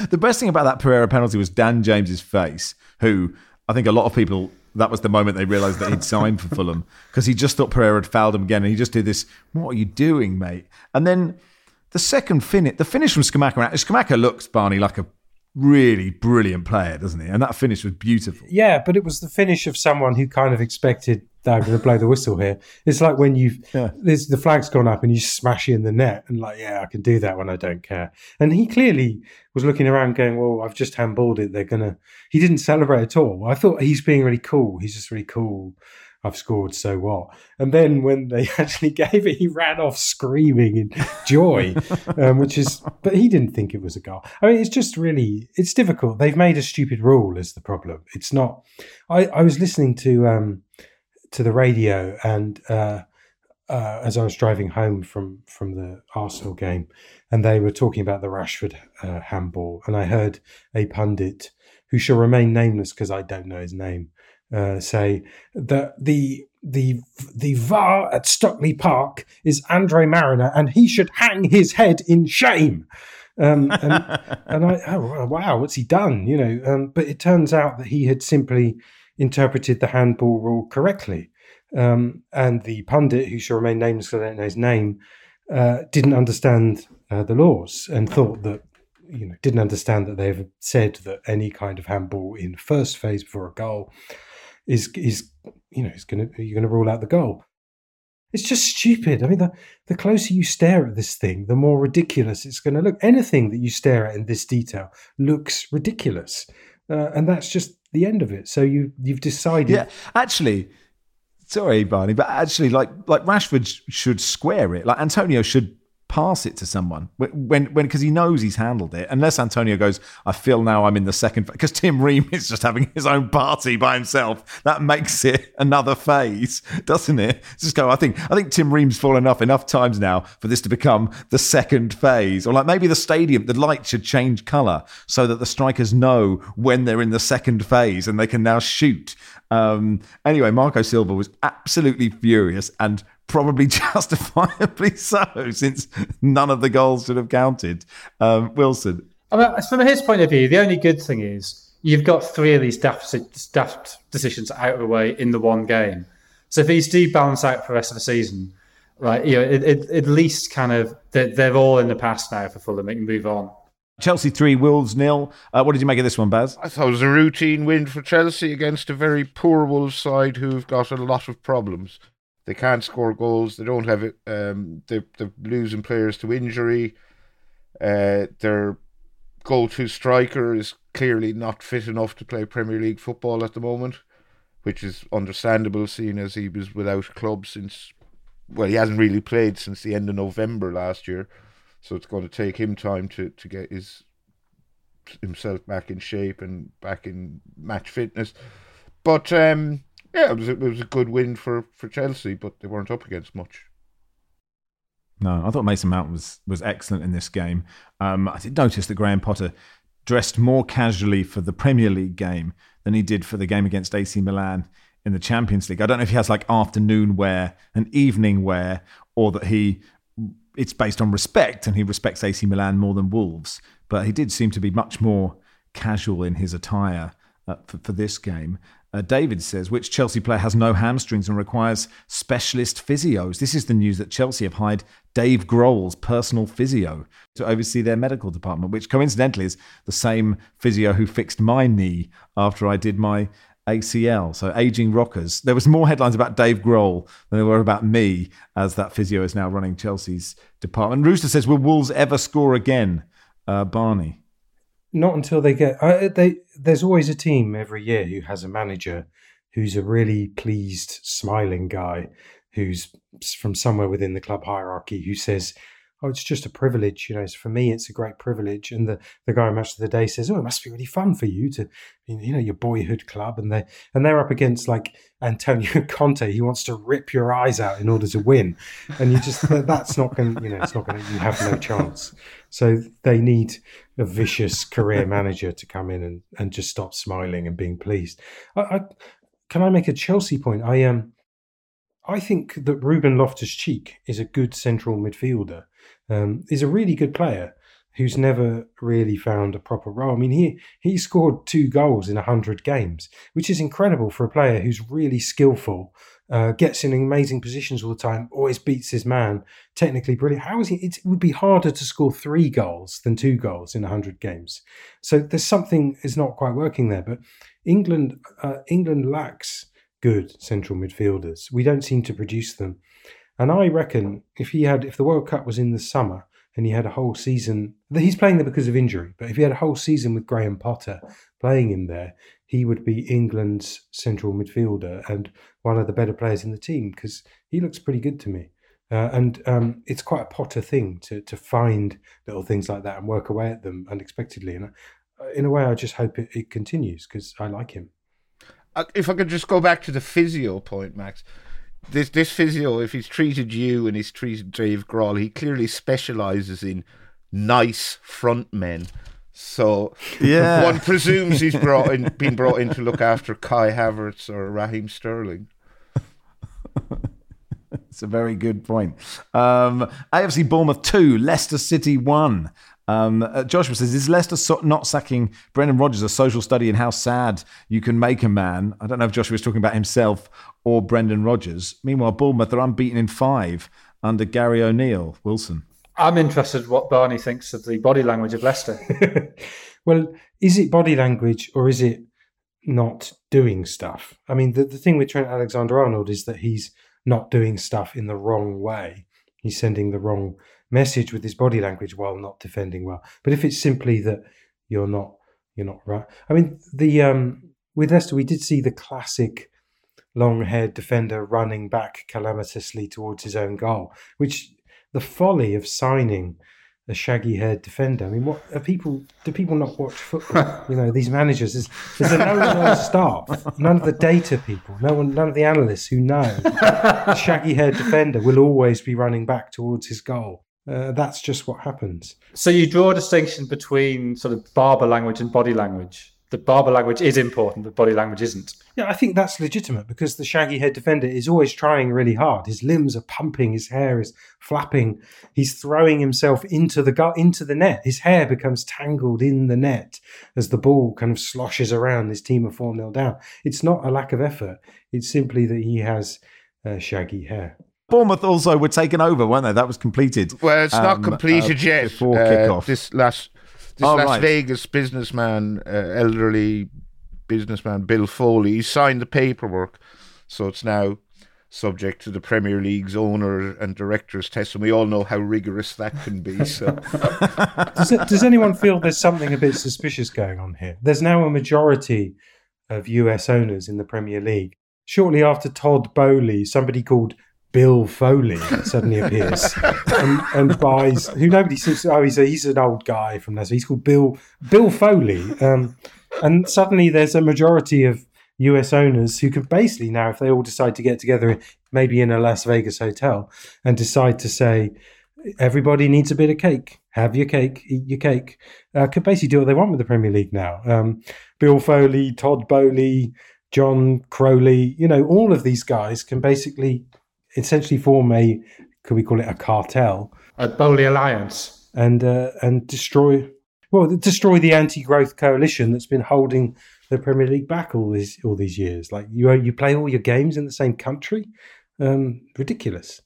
the best thing about that Pereira penalty was Dan James's face, who I think a lot of people that was the moment they realised that he'd signed for Fulham because he just thought Pereira had fouled him again, and he just did this. What are you doing, mate? And then the second finish, the finish from Scamacca. Scamacca looks Barney like a really brilliant player, doesn't he? And that finish was beautiful. Yeah, but it was the finish of someone who kind of expected David to blow the whistle here. It's like when you've yeah. there's the flag's gone up and you smash it in the net and like, yeah, I can do that when I don't care. And he clearly was looking around going, Well, I've just handballed it. They're gonna he didn't celebrate at all. I thought he's being really cool. He's just really cool. I've scored, so what? And then when they actually gave it, he ran off screaming in joy, um, which is, but he didn't think it was a goal. I mean, it's just really, it's difficult. They've made a stupid rule, is the problem. It's not. I, I was listening to um, to the radio and uh, uh, as I was driving home from from the Arsenal game, and they were talking about the Rashford uh, handball, and I heard a pundit who shall remain nameless because I don't know his name uh, say that the the the VAR at Stockley Park is Andre Marriner, and he should hang his head in shame. Um, and, and I, oh wow, what's he done? You know, um, but it turns out that he had simply interpreted the handball rule correctly, um, and the pundit, who shall remain nameless because I don't know his name, uh, didn't understand uh, the laws and thought that you know didn't understand that they've said that any kind of handball in first phase before a goal is is you know is going to you're going to rule out the goal. It's just stupid. I mean, the, the closer you stare at this thing, the more ridiculous it's going to look. Anything that you stare at in this detail looks ridiculous, uh, and that's just the end of it. So you you've decided. Yeah, actually, sorry, Barney, but actually, like like Rashford should square it. Like Antonio should pass it to someone when when because he knows he's handled it. Unless Antonio goes, I feel now I'm in the second because Tim Ream is just having his own party by himself. That makes it another phase, doesn't it? Just go. I think I think Tim Ream's fallen off enough times now for this to become the second phase, or like maybe the stadium, the light should change color so that the strikers know when they're in the second phase and they can now shoot. Um, anyway, Marco Silva was absolutely furious and probably justifiably so, since none of the goals should have counted. Um, Wilson. I mean, from his point of view, the only good thing is you've got three of these daft, daft decisions out of the way in the one game. So if these do balance out for the rest of the season, right, you know, it, it, at least kind of they're, they're, all in the past now for Fulham. They can move on. Chelsea three, Wolves nil. Uh, what did you make of this one, Baz? I thought it was a routine win for Chelsea against a very poor Wolves side who've got a lot of problems. They can't score goals. They don't have it. Um, they, they're losing players to injury. Uh, their go-to striker is clearly not fit enough to play Premier League football at the moment, which is understandable, seeing as he was without club since. Well, he hasn't really played since the end of November last year, so it's going to take him time to, to get his himself back in shape and back in match fitness. But um, yeah, it was, a, it was a good win for, for Chelsea, but they weren't up against much. No, I thought Mason Mount was was excellent in this game. Um, I did notice that Graham Potter dressed more casually for the Premier League game than he did for the game against AC Milan in the Champions League. I don't know if he has like afternoon wear and evening wear, or that he it's based on respect and he respects AC Milan more than Wolves. But he did seem to be much more casual in his attire uh, for, for this game. Uh, David says, which Chelsea player has no hamstrings and requires specialist physios? This is the news that Chelsea have hired Dave Grohl's personal physio to oversee their medical department, which coincidentally is the same physio who fixed my knee after I did my ACL. So aging rockers. There was more headlines about Dave Grohl than there were about me, as that physio is now running Chelsea's department. Rooster says, will Wolves ever score again? Uh, Barney not until they get. Uh, they there's always a team every year who has a manager who's a really pleased, smiling guy who's from somewhere within the club hierarchy who says, "Oh, it's just a privilege." You know, for me, it's a great privilege. And the the guy match of the day says, "Oh, it must be really fun for you to, you know, your boyhood club." And they and they're up against like Antonio Conte. He wants to rip your eyes out in order to win, and you just that's not going. You know, it's not going. You have no chance. So they need a vicious career manager to come in and, and just stop smiling and being pleased. I, I, can I make a Chelsea point? I um, I think that Ruben Loftus Cheek is a good central midfielder. Um, he's a really good player. who's never really found a proper role. I mean, he he scored two goals in hundred games, which is incredible for a player who's really skillful, uh, gets in amazing positions all the time, always beats his man, technically brilliant. How is he? It would be harder to score three goals than two goals in hundred games. So there's something is not quite working there. But England, uh, England lacks good central midfielders. We don't seem to produce them. And I reckon if he had, if the World Cup was in the summer and he had a whole season, he's playing there because of injury, but if he had a whole season with Graham Potter playing him there, he would be England's central midfielder and one of the better players in the team because he looks pretty good to me. Uh, and um, it's quite a Potter thing to to find little things like that and work away at them unexpectedly. And uh, in a way, I just hope it, it continues because I like him. Uh, if I could just go back to the physio point, Max, this this physio, if he's treated you and he's treated Dave Grohl, he clearly specialises in nice front men. So Yeah. one presumes he's brought in, been brought in to look after Kai Havertz or Raheem Sterling. It's a very good point. Um, AFC Bournemouth 2, Leicester City 1. Um, uh, Joshua says, Is Leicester so- not sacking Brendan Rodgers a social study in how sad you can make a man? I don't know if Joshua was talking about himself or Brendan Rodgers. Meanwhile, Bournemouth are unbeaten in five under Gary O'Neill. Wilson. I'm interested what Barney thinks of the body language of Leicester. well, is it body language or is it not doing stuff? I mean, the, the thing with Trent Alexander Arnold is that he's not doing stuff in the wrong way. He's sending the wrong message with his body language while not defending well. But if it's simply that you're not you're not right. I mean, the um with Leicester we did see the classic long haired defender running back calamitously towards his own goal, which the folly of signing a shaggy haired defender. I mean, what are people? Do people not watch football? you know, these managers. Is, is there no staff? None of the data people. No one. None of the analysts who know a shaggy haired defender will always be running back towards his goal. Uh, that's just what happens. so you draw a distinction between sort of barber language and body language. The barber language is important, but body language isn't. Yeah, I think that's legitimate because the shaggy head defender is always trying really hard. His limbs are pumping, his hair is flapping. He's throwing himself into the gut, into the net. His hair becomes tangled in the net as the ball kind of sloshes around. His team are four 0 down. It's not a lack of effort. It's simply that he has uh, shaggy hair. Bournemouth also were taken over, weren't they? That was completed. Well, it's not um, completed uh, yet. Before Uh, kickoff. This last this Oh, Las right. Vegas businessman, uh, elderly businessman Bill Foley, he signed the paperwork, so it's now subject to the Premier League's owner and directors test, and we all know how rigorous that can be. So Does, it, does anyone feel there's something a bit suspicious going on here? There's now a majority of US owners in the Premier League. Shortly after Todd Boehly, somebody called Bill Foley suddenly appears and, and buys who nobody seems. Oh, he's a, he's an old guy from Leicester. He's called Bill Bill Foley, um, and suddenly there's a majority of US owners who could basically now, if they all decide to get together, maybe in a Las Vegas hotel, and decide to say, everybody needs a bit of cake. Have your cake, eat your cake. Uh, could basically do what they want with the Premier League now. Um, Bill Foley, Todd Boehly, John Crowley, you know, all of these guys can basically essentially form a, could we call it a cartel, A Boehly alliance. and uh, and destroy, well, destroy the anti-growth coalition that's been holding the Premier League back all these all these years. Like you, you play all your games in the same country, um, ridiculous.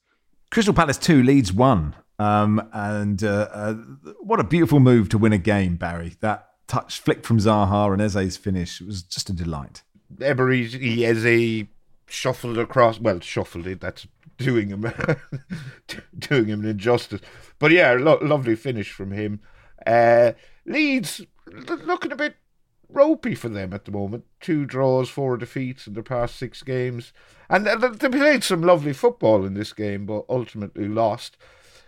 Crystal Palace 2 Leeds 1. Um, and uh, uh, what a beautiful move to win a game, Barry. That touch flick from Zaha and Eze's finish was just a delight. Eberechi Eze shuffled across. Well, shuffled it. That's doing him doing him an injustice. But yeah, lo- lovely finish from him. Uh, Leeds looking a bit ropey for them at the moment. Two draws, four defeats in the past six games, and they played some lovely football in this game, but ultimately lost.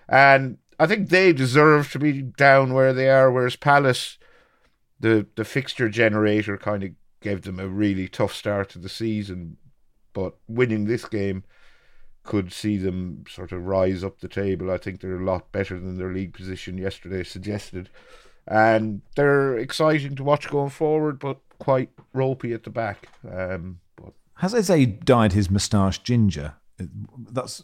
And I think they deserve to be down where they are. Whereas Palace, the the fixture generator, kind of gave them a really tough start to the season, but winning this game could see them sort of rise up the table. I think they're a lot better than their league position yesterday suggested. And they're exciting to watch going forward, but quite ropey at the back. Um, but Has Eze dyed his moustache ginger? That's.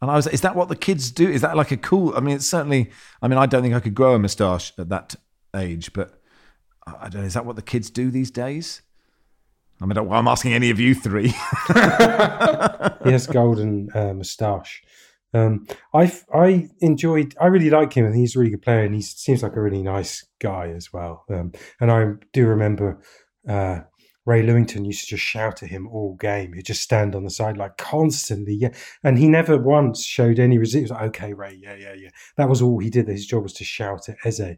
And I was, is that what the kids do? Is that like a cool? I mean, it's certainly. I mean, I don't think I could grow a moustache at that age, but I don't know. Is that what the kids do these days? I mean, I'm asking any of you three. he has golden uh, moustache. Um, I I enjoyed. I really like him, and he's a really good player, and he seems like a really nice guy as well. Um, and I do remember uh, Ray Lewington used to just shout at him all game. He'd just stand on the side like constantly, yeah. And he never once showed any resistance. Like, okay, Ray, yeah, yeah, yeah. That was all he did. His job was to shout at Eze.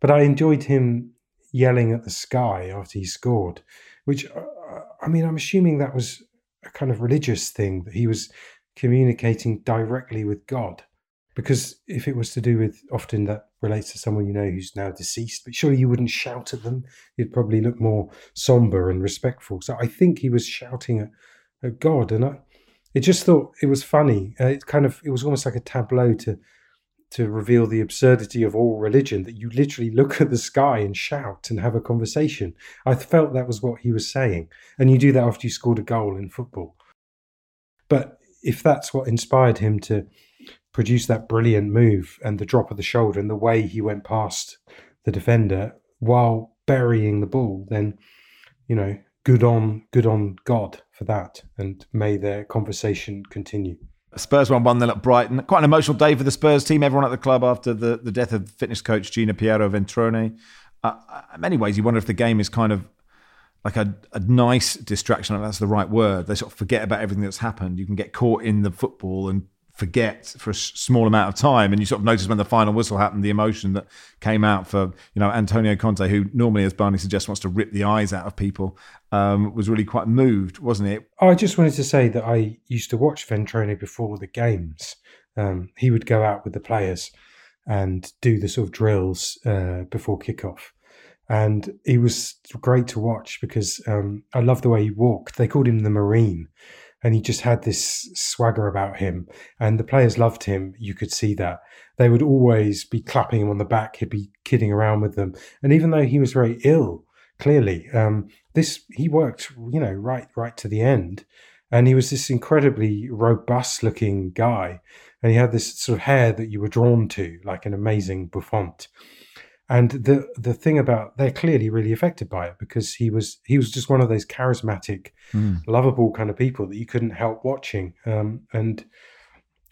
But I enjoyed him yelling at the sky after he scored, which uh, I mean, I'm assuming that was a kind of religious thing that he was communicating directly with God. Because if it was to do with, often that relates to someone you know who's now deceased, but surely you wouldn't shout at them. You'd probably look more somber and respectful. So I think he was shouting at, at God. And I, it just thought it was funny. Uh, it kind of, it was almost like a tableau to, to reveal the absurdity of all religion that you literally look at the sky and shout and have a conversation. I felt that was what he was saying. And you do that after you scored a goal in football. But if that's what inspired him to produce that brilliant move and the drop of the shoulder and the way he went past the defender while burying the ball, then you know, good on good on God for that, and may their conversation continue. Spurs won 1 0 at Brighton. Quite an emotional day for the Spurs team. Everyone at the club after the, the death of fitness coach Gian Piero Ventrone. Uh, in many ways, you wonder if the game is kind of like a, a nice distraction, if that's the right word. They sort of forget about everything that's happened. You can get caught in the football and forget for a small amount of time and you sort of notice when the final whistle happened the emotion that came out for you know Antonio Conte who normally as Barney suggests wants to rip the eyes out of people um, was really quite moved wasn't it? I just wanted to say that I used to watch Ventrone before the games. Um, he would go out with the players and do the sort of drills uh, before kickoff. And he was great to watch because um, I love the way he walked. They called him the Marine and he just had this swagger about him and the players loved him. You could see that. They would always be clapping him on the back he'd be kidding around with them. And even though he was very ill clearly um, this he worked you know right right to the end. And he was this incredibly robust looking guy. And he had this sort of hair that you were drawn to like an amazing bouffant and the the thing about they're clearly really affected by it because he was he was just one of those charismatic, mm. lovable kind of people that you couldn't help watching. Um, and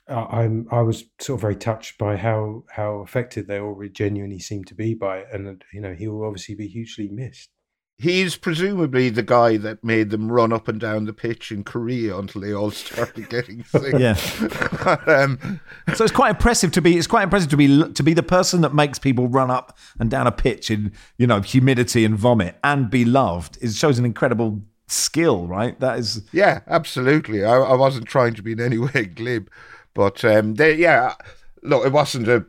I'm I was sort of very touched by how how affected they all genuinely seem to be by it, and you know he will obviously be hugely missed he's presumably the guy that made them run up and down the pitch in Korea until they all started getting sick. yeah. um, so it's quite impressive to be. It's quite impressive to be to be the person that makes people run up and down a pitch in you know humidity and vomit and be loved. It shows an incredible skill, right? That is. Yeah, absolutely. I, I wasn't trying to be in any way glib, but um, they, yeah. Look, it wasn't a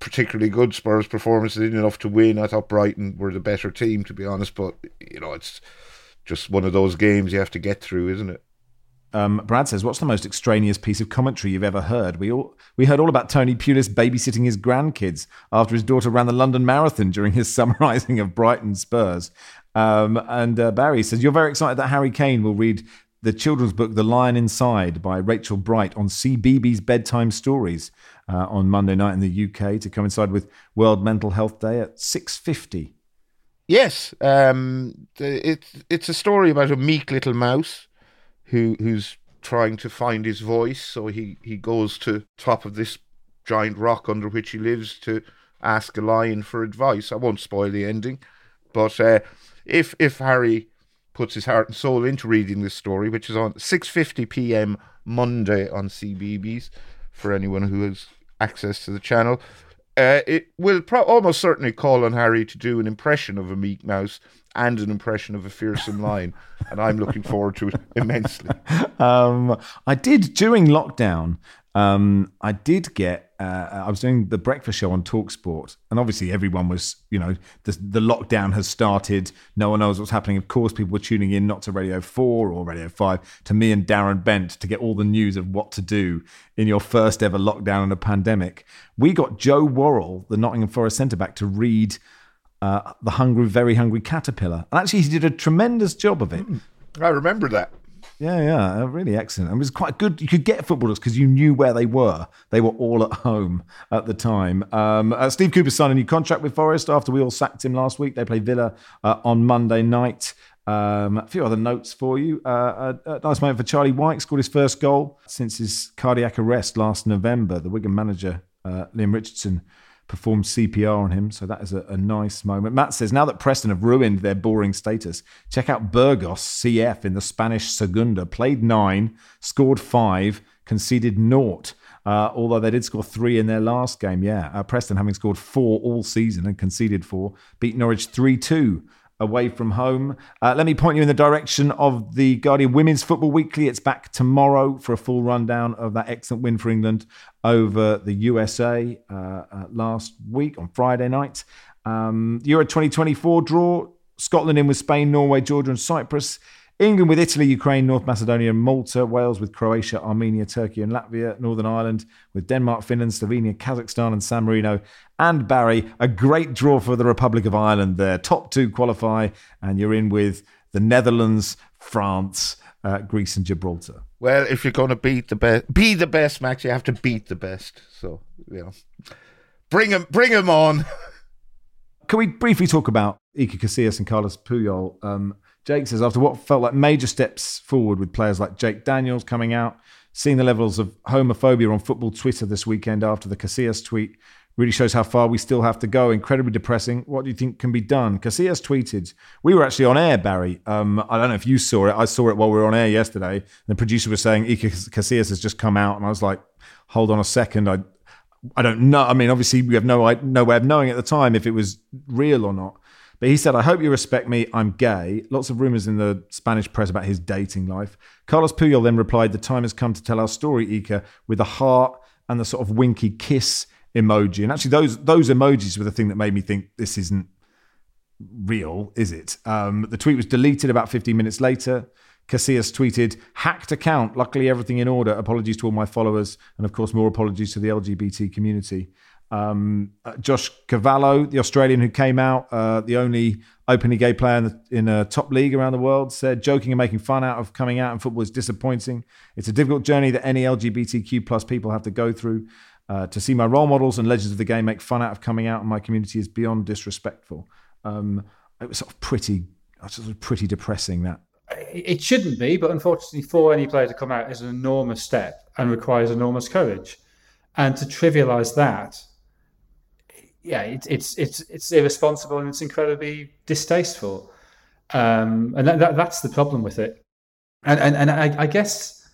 particularly good Spurs performance. They didn't enough to win. I thought Brighton were the better team, to be honest. But you know, it's just one of those games you have to get through, isn't it? Um, Brad says, "What's the most extraneous piece of commentary you've ever heard?" We all we heard all about Tony Pulis babysitting his grandkids after his daughter ran the London Marathon during his summarising of Brighton Spurs. Um, and uh, Barry says, "You're very excited that Harry Kane will read the children's book The Lion Inside by Rachel Bright on CBeebies bedtime stories uh, on Monday night in the UK to coincide with World Mental Health Day at 6.50. Yes, um, it's it's a story about a meek little mouse who who's trying to find his voice. So he, he goes to top of this giant rock under which he lives to ask a lion for advice. I won't spoil the ending, but uh, if if Harry puts his heart and soul into reading this story, which is on 6:50 p.m. Monday on CBeebies for anyone who has access to the channel. Uh, it will pro- almost certainly call on Harry to do an impression of a meek mouse and an impression of a fearsome lion, and I'm looking forward to it immensely. Um, I did during lockdown. Um, I did get. Uh, I was doing the breakfast show on Talksport, and obviously everyone was, you know, the, the lockdown has started. No one knows what's happening. Of course, people were tuning in not to Radio Four or Radio Five, to me and Darren Bent to get all the news of what to do in your first ever lockdown in a pandemic. We got Joe Worrall, the Nottingham Forest centre back, to read uh, the hungry, very hungry caterpillar, and actually he did a tremendous job of it. I remember that. Yeah, yeah, uh, really excellent. It was quite good. You could get footballers because you knew where they were. They were all at home at the time. Um, uh, Steve Cooper signed a new contract with Forest after we all sacked him last week. They play Villa uh, on Monday night. Um, a few other notes for you. Uh, a, a, nice moment for Charlie Wyke, scored his first goal since his cardiac arrest last November. The Wigan manager, uh, Leam Richardson, performed CPR on him, so that is a, a, nice moment. Matt says, now that Preston have ruined their boring status, check out Burgos CF in the Spanish Segunda. Played nine, scored five, conceded naught. Uh, although they did score three in their last game, yeah. Uh, Preston, having scored four all season and conceded four, beat Norwich 3 2 away from home. Uh, let me point you in the direction of the Guardian Women's Football Weekly. It's back tomorrow for a full rundown of that excellent win for England over the USA uh, uh, last week on Friday night. Um, Euro 2024 draw Scotland in with Spain, Norway, Georgia, and Cyprus. England with Italy, Ukraine, North Macedonia, Malta. Wales with Croatia, Armenia, Turkey, and Latvia. Northern Ireland with Denmark, Finland, Slovenia, Kazakhstan, and San Marino. And Barry, a great draw for the Republic of Ireland there. Top two qualify, and you're in with the Netherlands, France, uh, Greece, and Gibraltar. Well, if you're going to beat the best, be the best, Max, you have to beat the best. So, you know, bring them, bring them on. Can we briefly talk about Iker Casillas and Carlos Puyol? Um, Jake says, after what felt like major steps forward with players like Jake Daniels coming out, seeing the levels of homophobia on football Twitter this weekend after the Casillas tweet really shows how far we still have to go. Incredibly depressing. What do you think can be done? Casillas tweeted, we were actually on air, Barry. Um, I don't know if you saw it. I saw it while we were on air yesterday. The producer was saying, Iker Casillas has just come out. And I was like, hold on a second. I, I don't know. I mean, obviously, we have no, no way of knowing at the time if it was real or not. But he said, I hope you respect me. I'm gay. Lots of rumors in the Spanish press about his dating life. Carlos Puyol then replied, The time has come to tell our story, Iker, with a heart and the sort of winky kiss emoji. And actually, those those emojis were the thing that made me think this isn't real, is it? Um, the tweet was deleted about 15 minutes later. Casillas tweeted, hacked account. Luckily, everything in order. Apologies to all my followers. And of course, more apologies to the LGBT community. Um, uh, Josh Cavallo, the Australian who came out, uh, the only openly gay player in, the, in, a top league around the world, said joking and making fun out of coming out in football is disappointing. It's a difficult journey that any LGBTQ plus people have to go through. Uh, to see my role models and legends of the game make fun out of coming out in my community is beyond disrespectful. Um, it was sort of pretty, sort of pretty depressing that. It shouldn't be, but unfortunately, for any player to come out is an enormous step and requires enormous courage. And to trivialize that yeah, it's it's it's it's irresponsible and it's incredibly distasteful, um, and that, that, that's the problem with it. And and and I, I guess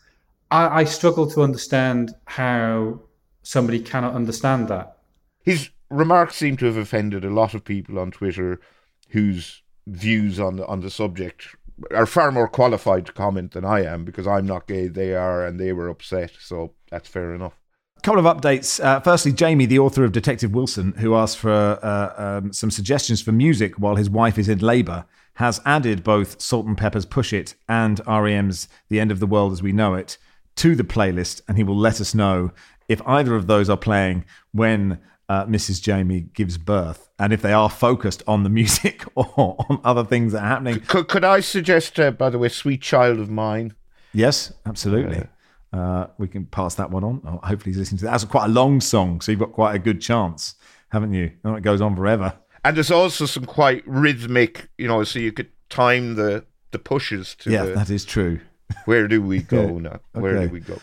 I, I struggle to understand how somebody cannot understand that. His remarks seem to have offended a lot of people on Twitter, whose views on the, on the subject are far more qualified to comment than I am because I'm not gay. They are, and they were upset. So that's fair enough A couple of updates. Uh, firstly, Jamie, the author of Detective Wilson, who asked for uh, um, some suggestions for music while his wife is in labour, has added both Salt-N-Pepa's Push It and REM's The End of the World as We Know It to the playlist, and he will let us know if either of those are playing when uh, Mrs. Jamie gives birth, and if they are focused on the music or on other things that are happening. Could, could I suggest, uh, by the way, Sweet Child of Mine? Yes, absolutely. Uh, we can pass that one on. Oh, hopefully, he's listening to that. That's quite a long song, so you've got quite a good chance, haven't you? Oh, it goes on forever. And there's also some quite rhythmic, you know, so you could time the the pushes to. Yeah, the, that is true. Where do we go yeah. now? Where okay. do we go?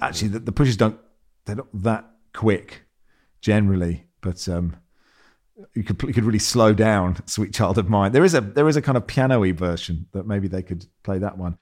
Actually, the, the, pushes don't they're not that quick generally, but um, you could you could really slow down "Sweet Child of Mine." There is a there is a kind of piano-y version that maybe they could play that one.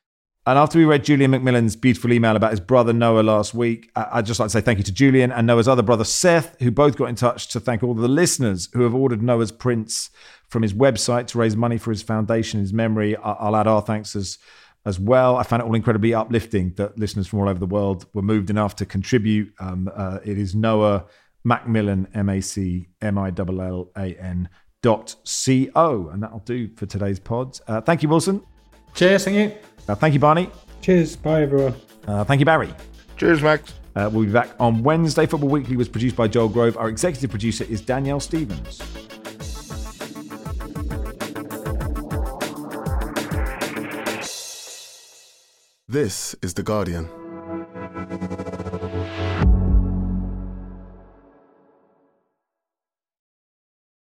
And after we read Julian Macmillan's beautiful email about his brother Noah last week, I'd just like to say thank you to Julian and Noah's other brother Seth, who both got in touch to thank all the listeners who have ordered Noah's prints from his website to raise money for his foundation, his memory. I'll add our thanks as as well. I found it all incredibly uplifting that listeners from all over the world were moved enough to contribute. Um, uh, it is Noah Macmillan, M A C M I L L A N dot C O. And that'll do for today's pod. Uh, thank you, Wilson. Cheers. Thank you. Uh, thank you, Barney. Cheers. Bye, everyone. Uh, thank you, Barry. Cheers, Max. Uh, we'll be back on Wednesday. Football Weekly was produced by Joel Grove. Our executive producer is Danielle Stevens. This is The Guardian.